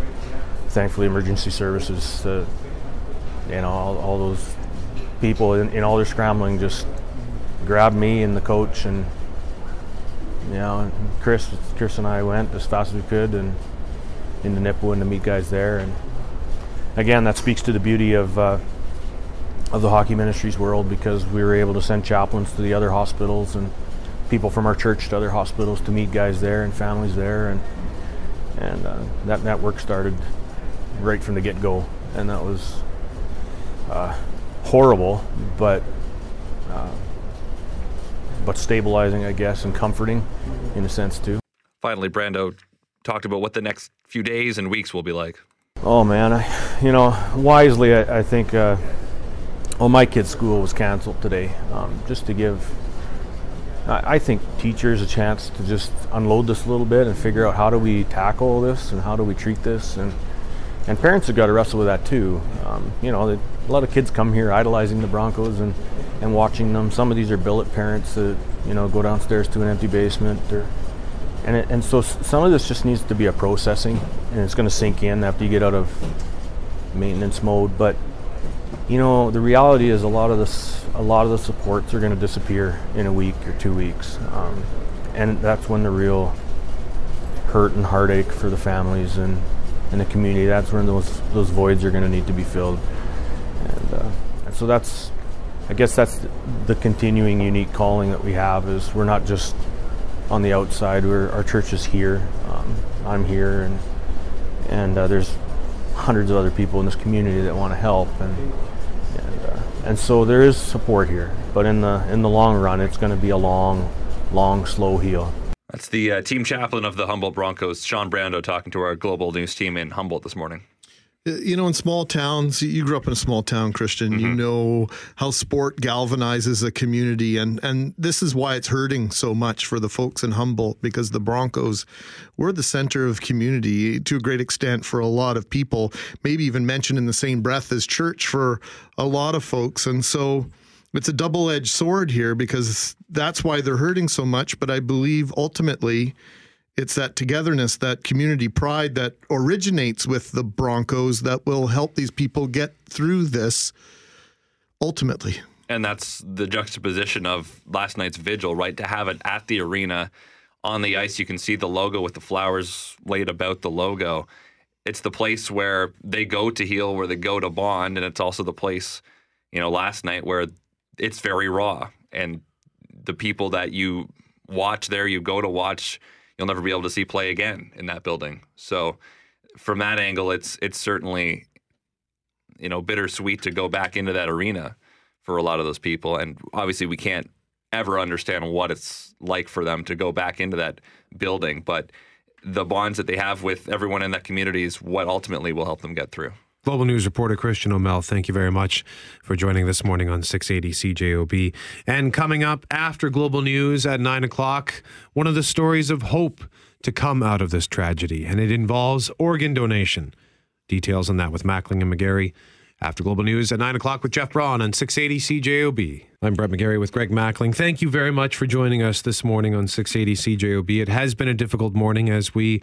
thankfully emergency services, uh, you know, all, all those people in, in, all their scrambling just grabbed me and the coach and you know, and Chris, Chris and I went as fast as we could and into Nipawin to meet guys there. And again, that speaks to the beauty of uh, of the hockey ministries world because we were able to send chaplains to the other hospitals and people from our church to other hospitals to meet guys there and families there and and uh, that that work started right from the get go, and that was uh, horrible, but uh, but stabilizing, I guess, and comforting in a sense too. Finally, Brandow talked about what the next few days and weeks will be like. Oh man, I, you know, wisely, I, I think. Uh, well, my kid's school was canceled today, um, just to give. I think teachers a chance to just unload this a little bit and figure out how do we tackle this and how do we treat this and and parents have got to wrestle with that too. Um, you know, a lot of kids come here idolizing the Broncos and, and watching them. Some of these are billet parents that you know go downstairs to an empty basement, and it, and so some of this just needs to be a processing, and it's going to sink in after you get out of maintenance mode. But you know, the reality is a lot of this, a lot of the supports are going to disappear in a week or two weeks, um, and that's when the real hurt and heartache for the families and in the community. That's when those those voids are going to need to be filled, and, uh, and so that's, I guess that's the continuing unique calling that we have. Is we're not just on the outside. We're our church is here. Um, I'm here, and and uh, there's hundreds of other people in this community that want to help, and and, uh, and so there is support here. But in the in the long run, it's going to be a long, long, slow heal. That's the uh, team chaplain of the Humboldt Broncos, Sean Brandow, talking to our global news team in Humboldt this morning. Uh, you know, in small towns, you grew up in a small town, Christian. Mm-hmm. You know how sport galvanizes a community, and and this is why it's hurting so much for the folks in Humboldt because the Broncos were the center of community to a great extent for a lot of people. Maybe even mentioned in the same breath as church for a lot of folks, and so it's a double edged sword here because that's why they're hurting so much. But I believe ultimately it's that togetherness, that community pride that originates with the Broncos that will help these people get through this ultimately. And that's the juxtaposition of last night's vigil, right? To have it at the arena on the ice, you can see the logo with the flowers laid about the logo. It's the place where they go to heal, where they go to bond, and it's also the place, you know, last night where it's very raw. And the people that you watch there, you go to watch, you'll never be able to see play again in that building. So from that angle, it's it's certainly you know bittersweet to go back into that arena for a lot of those people. And obviously, we can't ever understand what it's like for them to go back into that building, but the bonds that they have with everyone in that community is what ultimately will help them get through. Global News reporter Christian O'Mel, thank you very much for joining this morning on 680 CJOB. And coming up after Global News at 9 o'clock, one of the stories of hope to come out of this tragedy, and it involves organ donation. Details on that with Mackling and McGarry after Global News at 9 o'clock with Jeff Braun on 680 CJOB. I'm Brett McGarry with Greg Mackling. Thank you very much for joining us this morning on 680 CJOB. It has been a difficult morning as we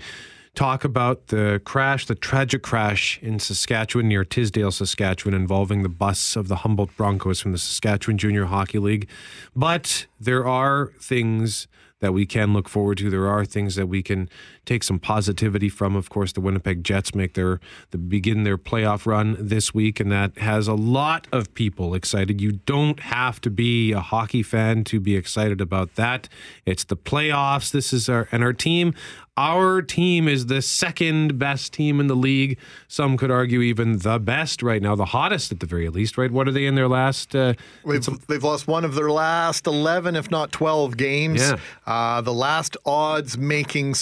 talk about the crash, the tragic crash in Saskatchewan near Tisdale, Saskatchewan, involving the bus of the Humboldt Broncos from the Saskatchewan Junior Hockey League. But there are things that we can look forward to. There are things that we can take some positivity from. Of course, the Winnipeg Jets make their the begin their playoff run this week, and that has a lot of people excited. You don't have to be a hockey fan to be excited about that. It's the playoffs. This is our and our team. Our team is the second best team in the league. Some could argue even the best right now, the hottest at the very least, right? What are they in their last? Uh, they've, they've lost one of their last 11, if not 12 games. Yeah. Uh, the last odds making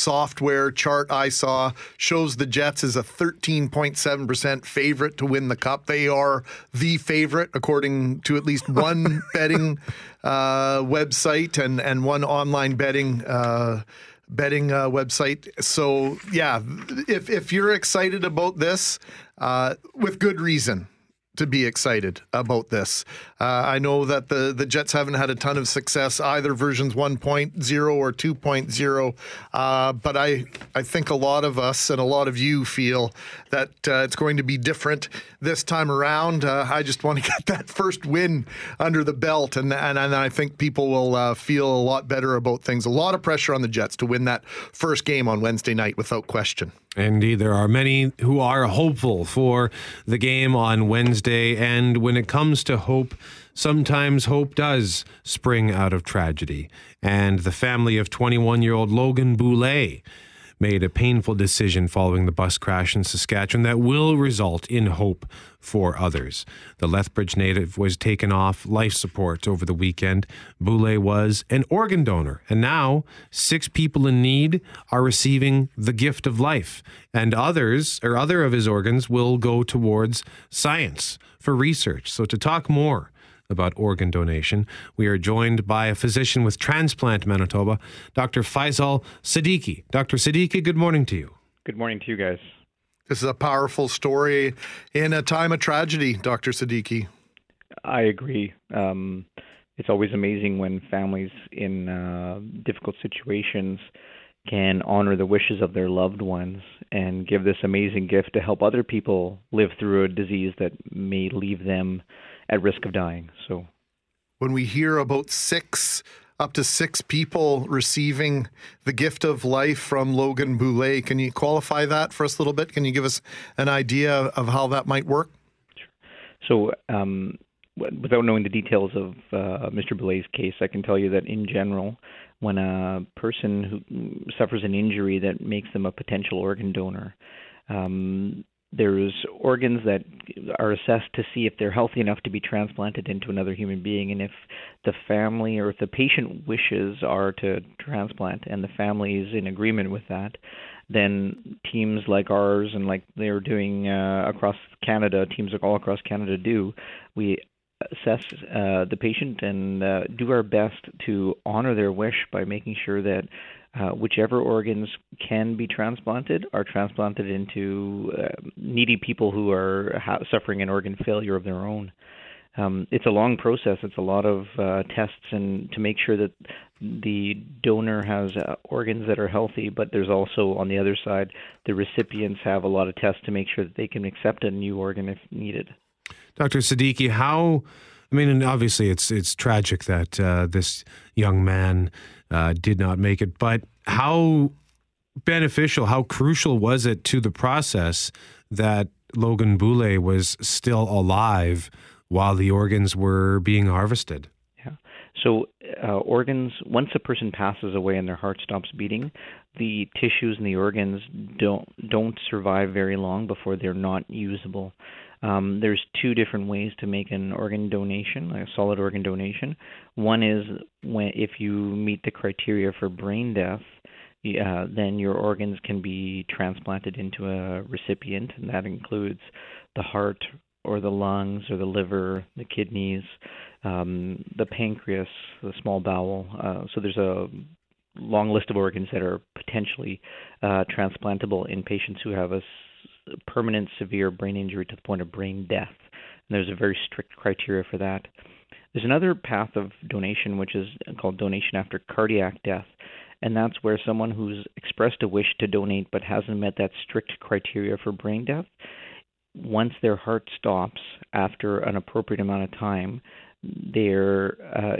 chart I saw shows the Jets as a 13.7% favorite to win the cup. They are the favorite, according to at least one betting uh, website and, and one online betting. Uh, betting uh, website. So yeah, if if you're excited about this, uh, with good reason to be excited about this. Uh, I know that the, the Jets haven't had a ton of success either versions 1.0 or 2.0, uh, but I I think a lot of us and a lot of you feel that uh, it's going to be different this time around. Uh, I just want to get that first win under the belt, and and, and I think people will uh, feel a lot better about things. A lot of pressure on the Jets to win that first game on Wednesday night, without question. Indeed, there are many who are hopeful for the game on Wednesday. And when it comes to hope, sometimes hope does spring out of tragedy. And the family of 21 year old Logan Boulet made a painful decision following the bus crash in Saskatchewan that will result in hope for others. The Lethbridge native was taken off life support over the weekend. Boulet was an organ donor, and now six people in need are receiving the gift of life, and others or other of his organs will go towards science for research. So to talk more about organ donation. We are joined by a physician with Transplant Manitoba, Dr. Faisal Siddiqui. Dr. Siddiqui, good morning to you. Good morning to you guys. This is a powerful story in a time of tragedy, Dr. Siddiqui. I agree. Um, it's always amazing when families in uh, difficult situations can honor the wishes of their loved ones and give this amazing gift to help other people live through a disease that may leave them at risk of dying. So, when we hear about six, up to six people receiving the gift of life from Logan Boulet. can you qualify that for us a little bit? Can you give us an idea of how that might work? Sure. So, um, without knowing the details of uh, Mr. Boulet's case, I can tell you that in general, when a person who suffers an injury that makes them a potential organ donor, um, there's organs that are assessed to see if they're healthy enough to be transplanted into another human being and if the family or if the patient wishes are to transplant and the family is in agreement with that then teams like ours and like they're doing uh, across Canada teams like all across Canada do. We assess uh, the patient and uh, do our best to honor their wish by making sure that uh, whichever organs can be transplanted are transplanted into uh, needy people who are ha- suffering an organ failure of their own. Um, it's a long process. It's a lot of uh, tests and to make sure that the donor has uh, organs that are healthy, but there's also on the other side the recipients have a lot of tests to make sure that they can accept a new organ if needed. Dr. Siddiqui, how? I mean, and obviously it's it's tragic that uh, this young man uh, did not make it. But how beneficial, how crucial was it to the process that Logan Boulet was still alive while the organs were being harvested? Yeah. So uh, organs, once a person passes away and their heart stops beating, the tissues and the organs don't don't survive very long before they're not usable. Um, there's two different ways to make an organ donation, a solid organ donation. One is when if you meet the criteria for brain death, uh, then your organs can be transplanted into a recipient, and that includes the heart or the lungs or the liver, the kidneys, um, the pancreas, the small bowel. Uh, so there's a long list of organs that are potentially uh, transplantable in patients who have a permanent severe brain injury to the point of brain death. And there's a very strict criteria for that. There's another path of donation which is called donation after cardiac death, and that's where someone who's expressed a wish to donate but hasn't met that strict criteria for brain death, once their heart stops after an appropriate amount of time, their uh,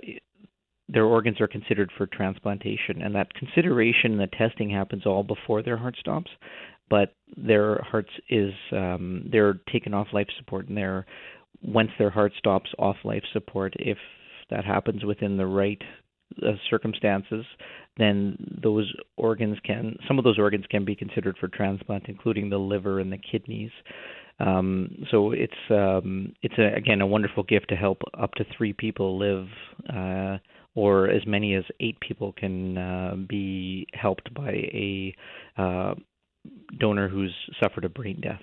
their organs are considered for transplantation, and that consideration and the testing happens all before their heart stops but their hearts is um, they're taken off life support and they're once their heart stops off life support if that happens within the right uh, circumstances then those organs can some of those organs can be considered for transplant including the liver and the kidneys. Um, so it's um, it's a, again a wonderful gift to help up to three people live uh, or as many as eight people can uh, be helped by a uh, donor who's suffered a brain death.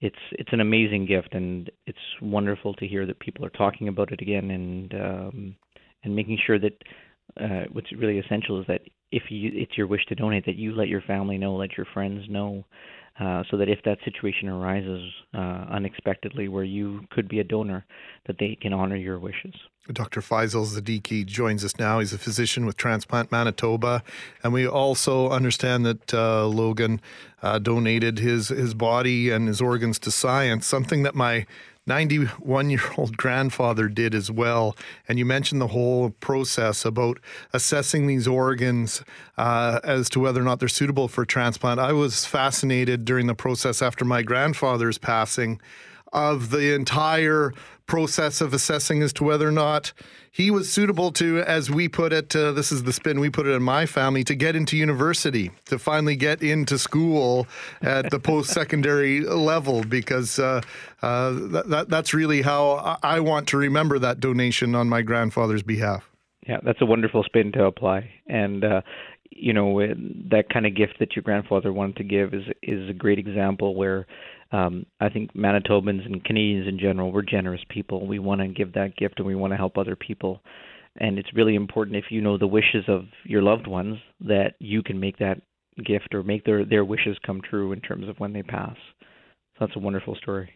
It's it's an amazing gift, and it's wonderful to hear that people are talking about it again, and um, and making sure that uh, what's really essential is that if you it's your wish to donate, that you let your family know, let your friends know, uh, so that if that situation arises uh, unexpectedly where you could be a donor, that they can honor your wishes. Dr. Faisal Siddiqui joins us now. He's a physician with Transplant Manitoba, and we also understand that uh, Logan uh, donated his his body and his organs to science. Something that my 91 year old grandfather did as well. And you mentioned the whole process about assessing these organs uh, as to whether or not they're suitable for transplant. I was fascinated during the process after my grandfather's passing of the entire process of assessing as to whether or not he was suitable to, as we put it, uh, this is the spin we put it in my family, to get into university, to finally get into school at the post secondary level, because uh, uh, that, that's really how I want to remember that donation on my grandfather's behalf. Yeah, that's a wonderful spin to apply. And, uh, you know, that kind of gift that your grandfather wanted to give is is a great example where um, I think Manitobans and Canadians in general, we're generous people. We want to give that gift and we want to help other people. And it's really important if you know the wishes of your loved ones that you can make that gift or make their, their wishes come true in terms of when they pass. So that's a wonderful story.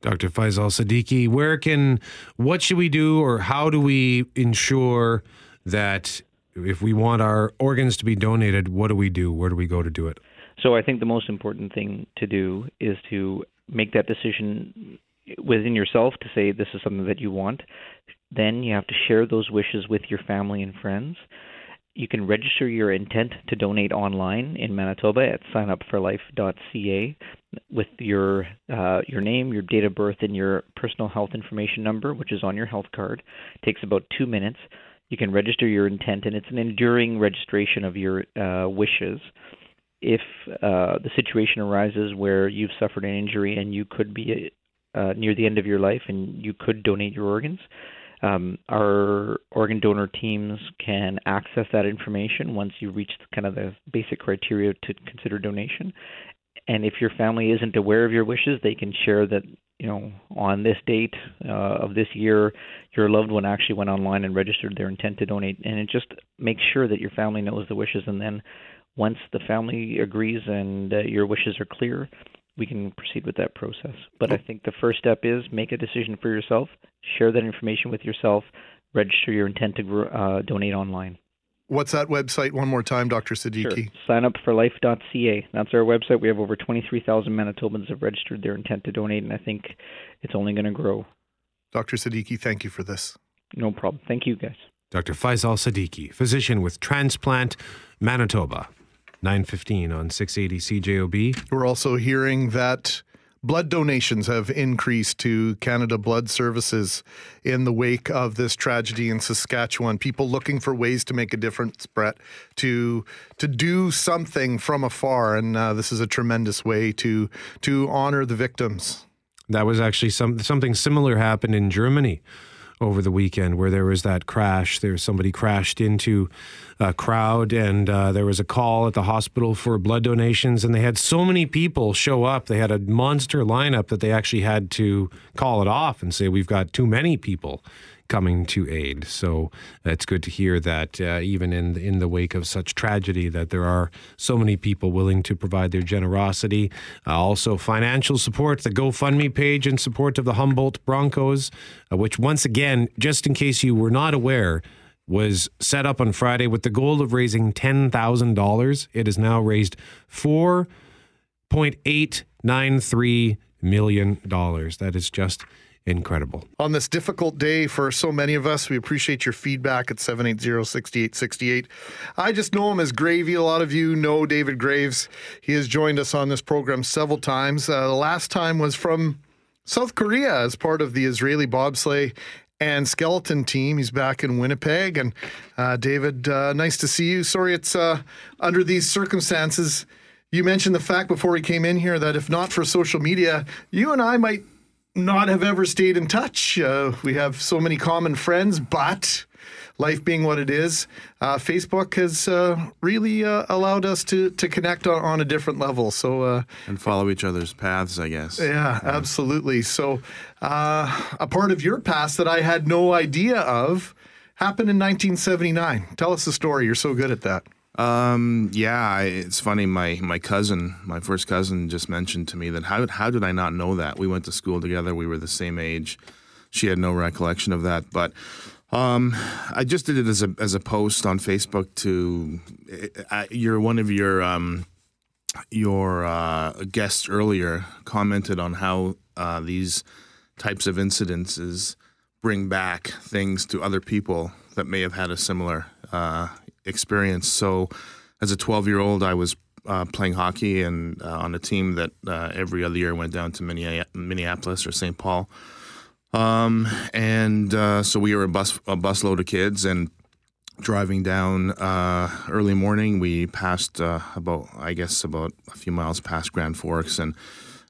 Dr. Faisal Siddiqui, where can, what should we do or how do we ensure that if we want our organs to be donated, what do we do? Where do we go to do it? So I think the most important thing to do is to make that decision within yourself to say this is something that you want. Then you have to share those wishes with your family and friends. You can register your intent to donate online in Manitoba at signupforlife.ca with your uh, your name, your date of birth, and your personal health information number, which is on your health card. It takes about two minutes. You can register your intent, and it's an enduring registration of your uh, wishes if uh, the situation arises where you've suffered an injury and you could be uh, near the end of your life and you could donate your organs, um, our organ donor teams can access that information once you reach kind of the basic criteria to consider donation. And if your family isn't aware of your wishes, they can share that you know on this date uh, of this year, your loved one actually went online and registered their intent to donate, and it just makes sure that your family knows the wishes, and then once the family agrees and uh, your wishes are clear, we can proceed with that process. But I think the first step is make a decision for yourself, share that information with yourself, register your intent to uh, donate online. What's that website one more time, Dr. Siddiqui? Sure. Signupforlife.ca. That's our website. We have over 23,000 Manitobans have registered their intent to donate, and I think it's only going to grow. Dr. Siddiqui, thank you for this. No problem. Thank you, guys. Dr. Faisal Siddiqui, physician with Transplant Manitoba. 915 on 680 CJOB. We're also hearing that blood donations have increased to Canada Blood Services in the wake of this tragedy in Saskatchewan. People looking for ways to make a difference, Brett, to to do something from afar, and uh, this is a tremendous way to to honor the victims. That was actually some something similar happened in Germany over the weekend where there was that crash. There was somebody crashed into a crowd, and uh, there was a call at the hospital for blood donations, and they had so many people show up. They had a monster lineup that they actually had to call it off and say we've got too many people coming to aid. So it's good to hear that uh, even in in the wake of such tragedy, that there are so many people willing to provide their generosity. Uh, also, financial support, the GoFundMe page in support of the Humboldt Broncos, uh, which once again, just in case you were not aware. Was set up on Friday with the goal of raising $10,000. It has now raised $4.893 million. That is just incredible. On this difficult day for so many of us, we appreciate your feedback at 780-6868. I just know him as Gravy. A lot of you know David Graves. He has joined us on this program several times. Uh, the last time was from South Korea as part of the Israeli bobsleigh and skeleton team. He's back in Winnipeg. And uh, David, uh, nice to see you. Sorry, it's uh, under these circumstances. You mentioned the fact before we came in here that if not for social media, you and I might not have ever stayed in touch. Uh, we have so many common friends, but life being what it is, uh, Facebook has uh, really uh, allowed us to to connect on, on a different level. So uh, and follow each other's paths, I guess. Yeah, absolutely. So uh, a part of your past that I had no idea of happened in 1979. Tell us the story. You're so good at that. Um, yeah, I, it's funny. My my cousin, my first cousin, just mentioned to me that how how did I not know that? We went to school together. We were the same age. She had no recollection of that, but um, I just did it as a as a post on Facebook. To uh, you're one of your um, your uh, guests earlier commented on how uh, these types of incidences bring back things to other people that may have had a similar uh, experience. So, as a 12 year old, I was uh, playing hockey and uh, on a team that uh, every other year went down to Minneapolis or St. Paul. Um, and uh, so we were a bus a busload of kids and driving down uh, early morning. We passed uh, about I guess about a few miles past Grand Forks and.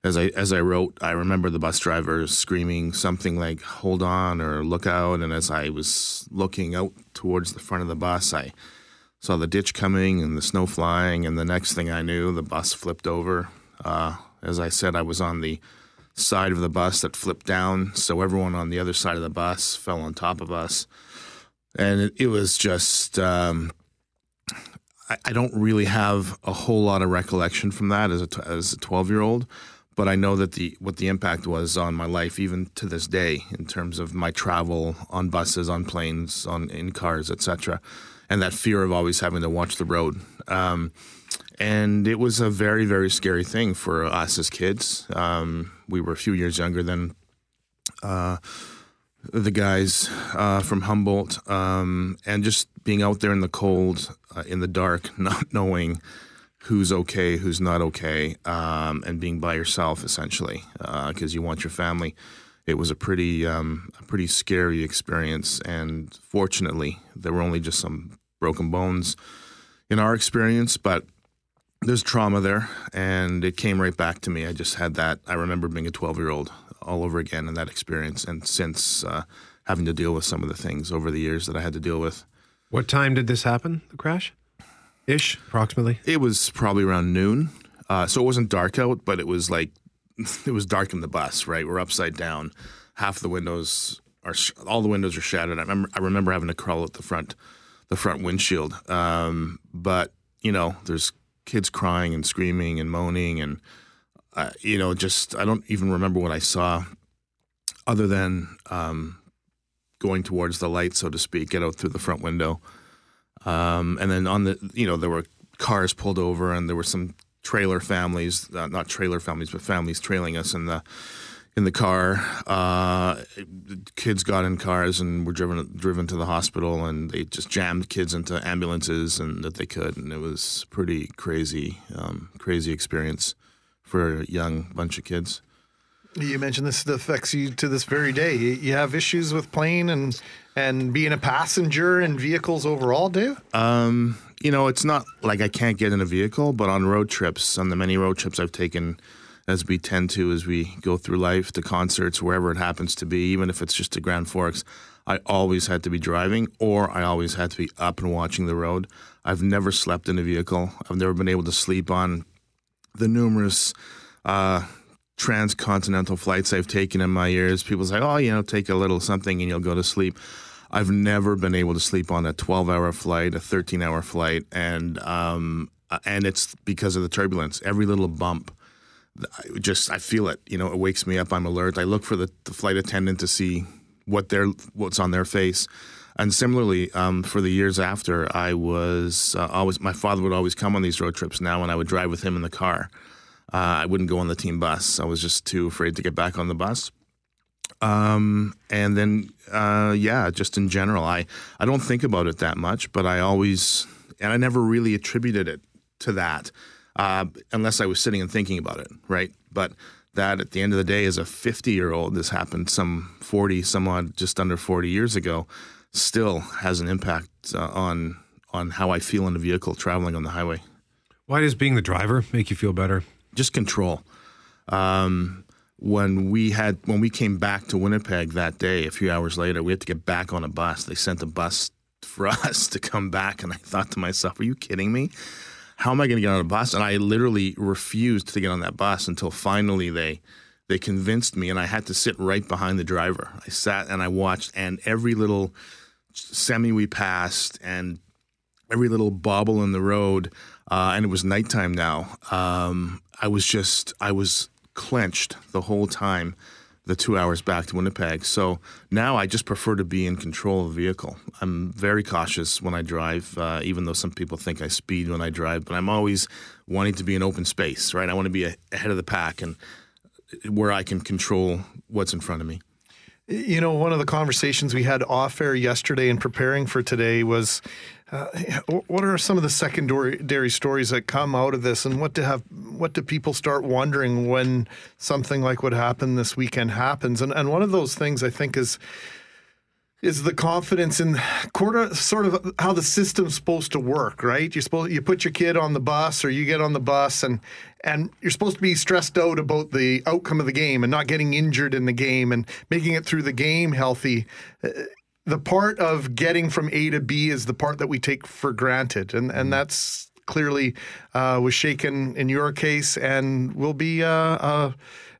As I as I wrote, I remember the bus driver screaming something like "Hold on" or "Look out!" And as I was looking out towards the front of the bus, I saw the ditch coming and the snow flying, and the next thing I knew, the bus flipped over. Uh, as I said, I was on the side of the bus that flipped down, so everyone on the other side of the bus fell on top of us, and it, it was just. Um, I, I, don't really have a whole lot of recollection from that as a as a twelve year old, but I know that the what the impact was on my life even to this day in terms of my travel on buses, on planes, on in cars, etc and that fear of always having to watch the road. Um, and it was a very, very scary thing for us as kids. Um, we were a few years younger than uh, the guys uh, from Humboldt, um, and just being out there in the cold, uh, in the dark, not knowing who's okay, who's not okay, um, and being by yourself essentially because uh, you want your family it was a pretty um, a pretty scary experience. And fortunately, there were only just some broken bones in our experience, but there's trauma there, and it came right back to me. I just had that. I remember being a 12 year old all over again in that experience, and since uh, having to deal with some of the things over the years that I had to deal with. What time did this happen? The crash, ish, approximately. It was probably around noon, uh, so it wasn't dark out, but it was like it was dark in the bus, right? We're upside down. Half the windows are sh- all the windows are shattered. I remember I remember having to crawl out the front the front windshield. Um, but you know, there's kids crying and screaming and moaning and uh, you know, just I don't even remember what I saw, other than um, going towards the light, so to speak, get out through the front window. Um, and then on the, you know, there were cars pulled over, and there were some trailer families, uh, not trailer families, but families trailing us in the in the car. Uh, kids got in cars and were driven driven to the hospital, and they just jammed kids into ambulances and that they could, and it was pretty crazy, um, crazy experience for a young bunch of kids. You mentioned this affects you to this very day. You have issues with plane and and being a passenger in vehicles overall, do Um, you know, it's not like I can't get in a vehicle, but on road trips, on the many road trips I've taken, as we tend to as we go through life, to concerts, wherever it happens to be, even if it's just to Grand Forks, I always had to be driving or I always had to be up and watching the road. I've never slept in a vehicle. I've never been able to sleep on the numerous uh, transcontinental flights I've taken in my years. People say, oh, you know, take a little something and you'll go to sleep. I've never been able to sleep on a 12 hour flight, a 13 hour flight, and um, uh, and it's because of the turbulence. Every little bump, I just I feel it. You know, it wakes me up. I'm alert. I look for the, the flight attendant to see what their what's on their face. And similarly, um, for the years after, I was uh, always my father would always come on these road trips now, and I would drive with him in the car. Uh, I wouldn't go on the team bus. I was just too afraid to get back on the bus. Um, and then, uh, yeah, just in general, I, I don't think about it that much, but I always, and I never really attributed it to that uh, unless I was sitting and thinking about it, right? But that at the end of the day, as a 50 year old, this happened some 40, somewhat just under 40 years ago, still has an impact uh, on on how I feel in a vehicle traveling on the highway. Why does being the driver make you feel better? Just control. Um, when we had when we came back to Winnipeg that day, a few hours later, we had to get back on a bus. They sent a bus for us to come back. And I thought to myself, are you kidding me? How am I going to get on a bus? And I literally refused to get on that bus until finally they they convinced me, and I had to sit right behind the driver. I sat and I watched, and every little semi we passed, and every little bobble in the road, uh, and it was nighttime now. Um, I was just I was clenched the whole time the two hours back to Winnipeg. So now I just prefer to be in control of the vehicle. I'm very cautious when I drive, uh, even though some people think I speed when I drive, but I'm always wanting to be in open space, right? I want to be ahead of the pack and where I can control what's in front of me. You know, one of the conversations we had off air yesterday in preparing for today was uh, what are some of the secondary stories that come out of this, and what to have what do people start wondering when something like what happened this weekend happens? And and one of those things I think is is the confidence in sort of how the system's supposed to work, right? You're supposed you put your kid on the bus or you get on the bus and and you're supposed to be stressed out about the outcome of the game and not getting injured in the game and making it through the game healthy. The part of getting from A to B is the part that we take for granted, and and mm-hmm. that's clearly uh, was shaken in your case and will be uh, uh,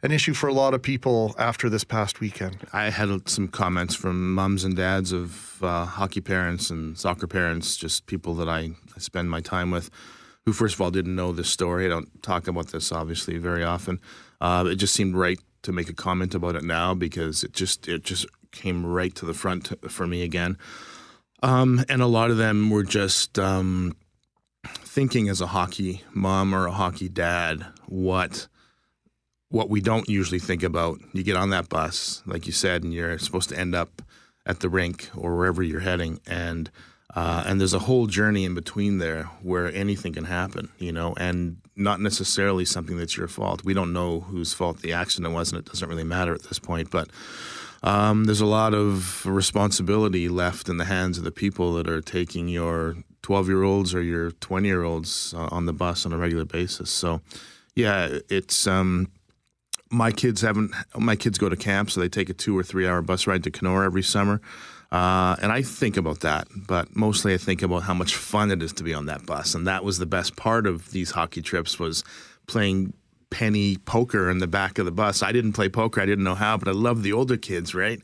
an issue for a lot of people after this past weekend. I had some comments from mums and dads of uh, hockey parents and soccer parents, just people that I, I spend my time with, who first of all didn't know this story. I don't talk about this obviously very often. Uh, it just seemed right to make a comment about it now because it just it just came right to the front for me again. Um, and a lot of them were just um, thinking as a hockey mom or a hockey dad what what we don't usually think about. You get on that bus, like you said, and you're supposed to end up at the rink or wherever you're heading, and uh, and there's a whole journey in between there where anything can happen, you know, and not necessarily something that's your fault. We don't know whose fault the accident was, and it doesn't really matter at this point, but um, there's a lot of responsibility left in the hands of the people that are taking your 12 year olds or your 20 year olds uh, on the bus on a regular basis. So, yeah, it's. Um, my kids haven't. My kids go to camp, so they take a two or three hour bus ride to Kenora every summer, uh, and I think about that. But mostly, I think about how much fun it is to be on that bus, and that was the best part of these hockey trips was playing penny poker in the back of the bus. I didn't play poker. I didn't know how, but I love the older kids, right?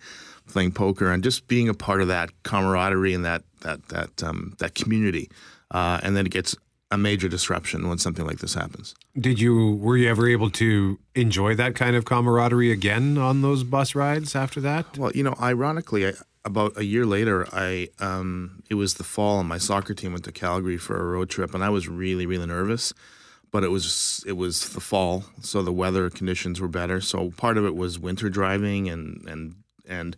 Playing poker and just being a part of that camaraderie and that that that um, that community. Uh, and then it gets a major disruption when something like this happens. Did you were you ever able to enjoy that kind of camaraderie again on those bus rides after that? Well, you know, ironically, I, about a year later, I um, it was the fall, and my soccer team went to Calgary for a road trip, and I was really, really nervous but it was it was the fall, so the weather conditions were better. So part of it was winter driving, and and and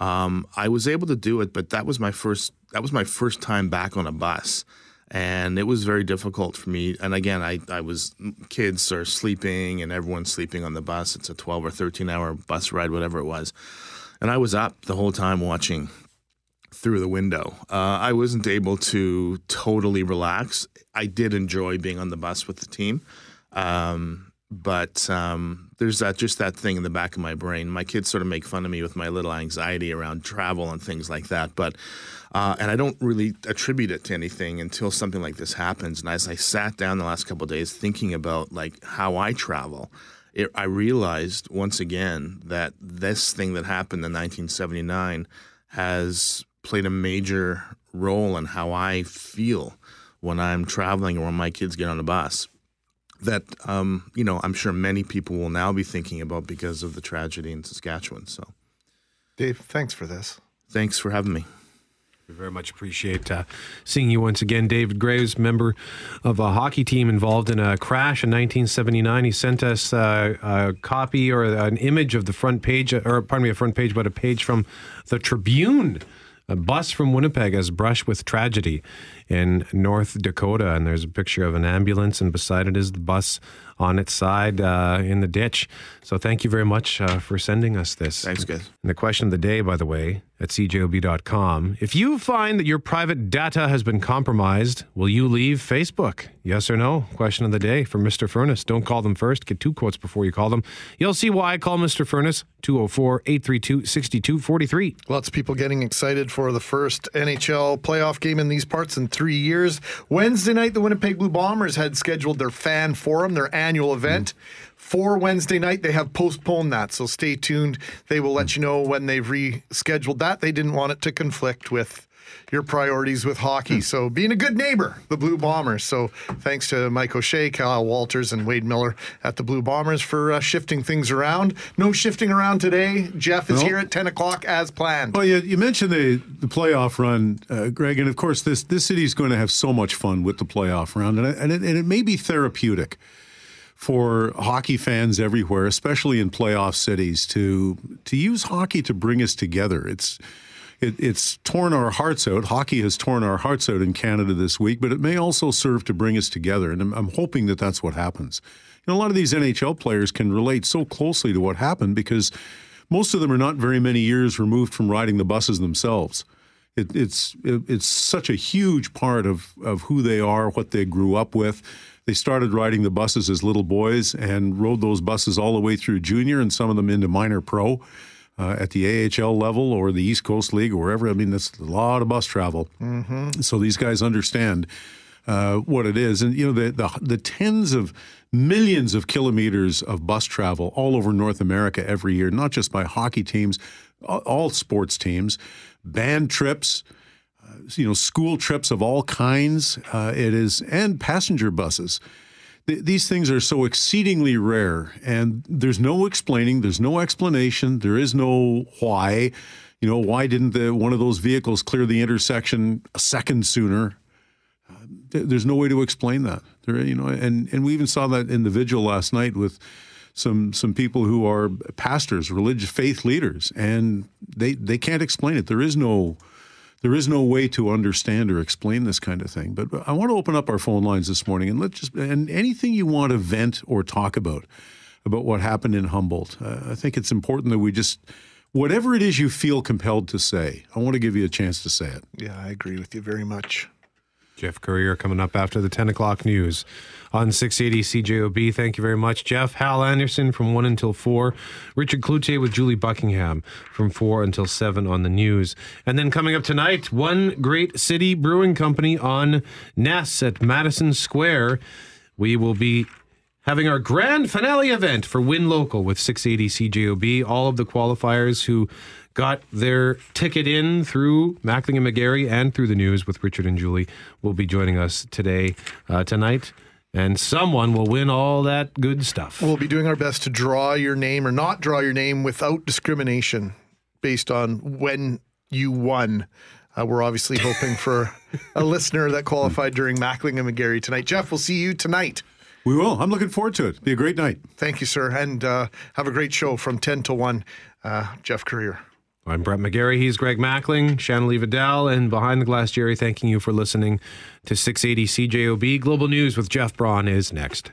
um, I was able to do it, but that was my first that was my first time back on a bus, and it was very difficult for me. And again, I I was kids are sleeping, and everyone's sleeping on the bus. It's a twelve or thirteen hour bus ride, whatever it was, and I was up the whole time watching through the window. Uh, I wasn't able to totally relax. I did enjoy being on the bus with the team, um, but um, there's that just that thing in the back of my brain. My kids sort of make fun of me with my little anxiety around travel and things like that, but. Uh, and I don't really attribute it to anything until something like this happens. And as I sat down the last couple days thinking about like how I travel, it, I realized once again that this thing that happened in 1979 has played a major role in how I feel when I'm traveling or when my kids get on a bus. That um, you know, I'm sure many people will now be thinking about because of the tragedy in Saskatchewan. So, Dave, thanks for this. Thanks for having me. We very much appreciate uh, seeing you once again. David Graves, member of a hockey team involved in a crash in 1979. He sent us uh, a copy or an image of the front page, or pardon me, a front page, but a page from the Tribune a bus from Winnipeg has brushed with tragedy in North Dakota. And there's a picture of an ambulance, and beside it is the bus on its side uh, in the ditch. So thank you very much uh, for sending us this. Thanks, guys. And the question of the day, by the way, at cjob.com. If you find that your private data has been compromised, will you leave Facebook? Yes or no? Question of the day from Mr. Furnace. Don't call them first. Get two quotes before you call them. You'll see why I call Mr. Furnace 204 832 6243. Lots of people getting excited for the first NHL playoff game in these parts in three years. Wednesday night, the Winnipeg Blue Bombers had scheduled their fan forum, their annual event. For Wednesday night, they have postponed that, so stay tuned. They will let you know when they've rescheduled that. They didn't want it to conflict with your priorities with hockey. So being a good neighbor, the Blue Bombers. So thanks to Mike O'Shea, Kyle Walters, and Wade Miller at the Blue Bombers for uh, shifting things around. No shifting around today. Jeff is No. here at 10 o'clock as planned. Well, you, you mentioned the, the playoff run, uh, Greg, and of course, this this city is going to have so much fun with the playoff round, and, and, it, and it may be therapeutic for hockey fans everywhere, especially in playoff cities, to to use hockey to bring us together. It's it, it's torn our hearts out. Hockey has torn our hearts out in Canada this week, but it may also serve to bring us together, and I'm, I'm hoping that that's what happens. You know, a lot of these NHL players can relate so closely to what happened because most of them are not very many years removed from riding the buses themselves. It, it's it, it's such a huge part of of who they are, what they grew up with. They started riding the buses as little boys and rode those buses all the way through junior and some of them into minor pro uh, at the AHL level or the East Coast League or wherever. I mean, that's a lot of bus travel. Mm-hmm. So these guys understand uh, what it is, and you know the, the the tens of millions of kilometers of bus travel all over North America every year, not just by hockey teams, all, all sports teams, band trips. Uh, You know, school trips of all kinds. Uh, it is, and passenger buses. Th- these things are so exceedingly rare, and there's no explaining. There's no explanation. There is no why. You know, why didn't the one of those vehicles clear the intersection a second sooner? Th- There's no way to explain that. There, you know, and and we even saw that in the vigil last night with some some people who are pastors, religious faith leaders, and they they can't explain it. There is no there is no way to understand or explain this kind of thing. But I want to open up our phone lines this morning and let just and anything you want to vent or talk about about what happened in Humboldt. Uh, I think it's important that we just whatever it is you feel compelled to say. I want to give you a chance to say it. Yeah, I agree with you very much. Geoff Currier coming up after the 10 o'clock news on 680 CJOB. Thank you very much, Jeff. Hal Anderson from 1 until 4. Richard Cloutier with Julie Buckingham from 4 until 7 on the news. And then coming up tonight, One Great City Brewing Company on Ness at Madison Square. We will be having our grand finale event for Win Local with 680 CJOB. All of the qualifiers who got their ticket in through Mackling and McGarry and through the news with Richard and Julie will be joining us today, uh, tonight. And someone will win all that good stuff. We'll be doing our best to draw your name or not draw your name without discrimination based on when you won. Uh, we're obviously hoping for a listener that qualified during Mackling and McGarry tonight. Jeff, we'll see you tonight. We will. I'm looking forward to it. Be a great night. Thank you, sir. And uh, have a great show from 10 to 1. Uh, Geoff Currier. I'm Brett McGarry. He's Greg Mackling, Shanley Vidal, and Behind the Glass Jerry, thanking you for listening to 680 CJOB. Global News with Jeff Braun is next.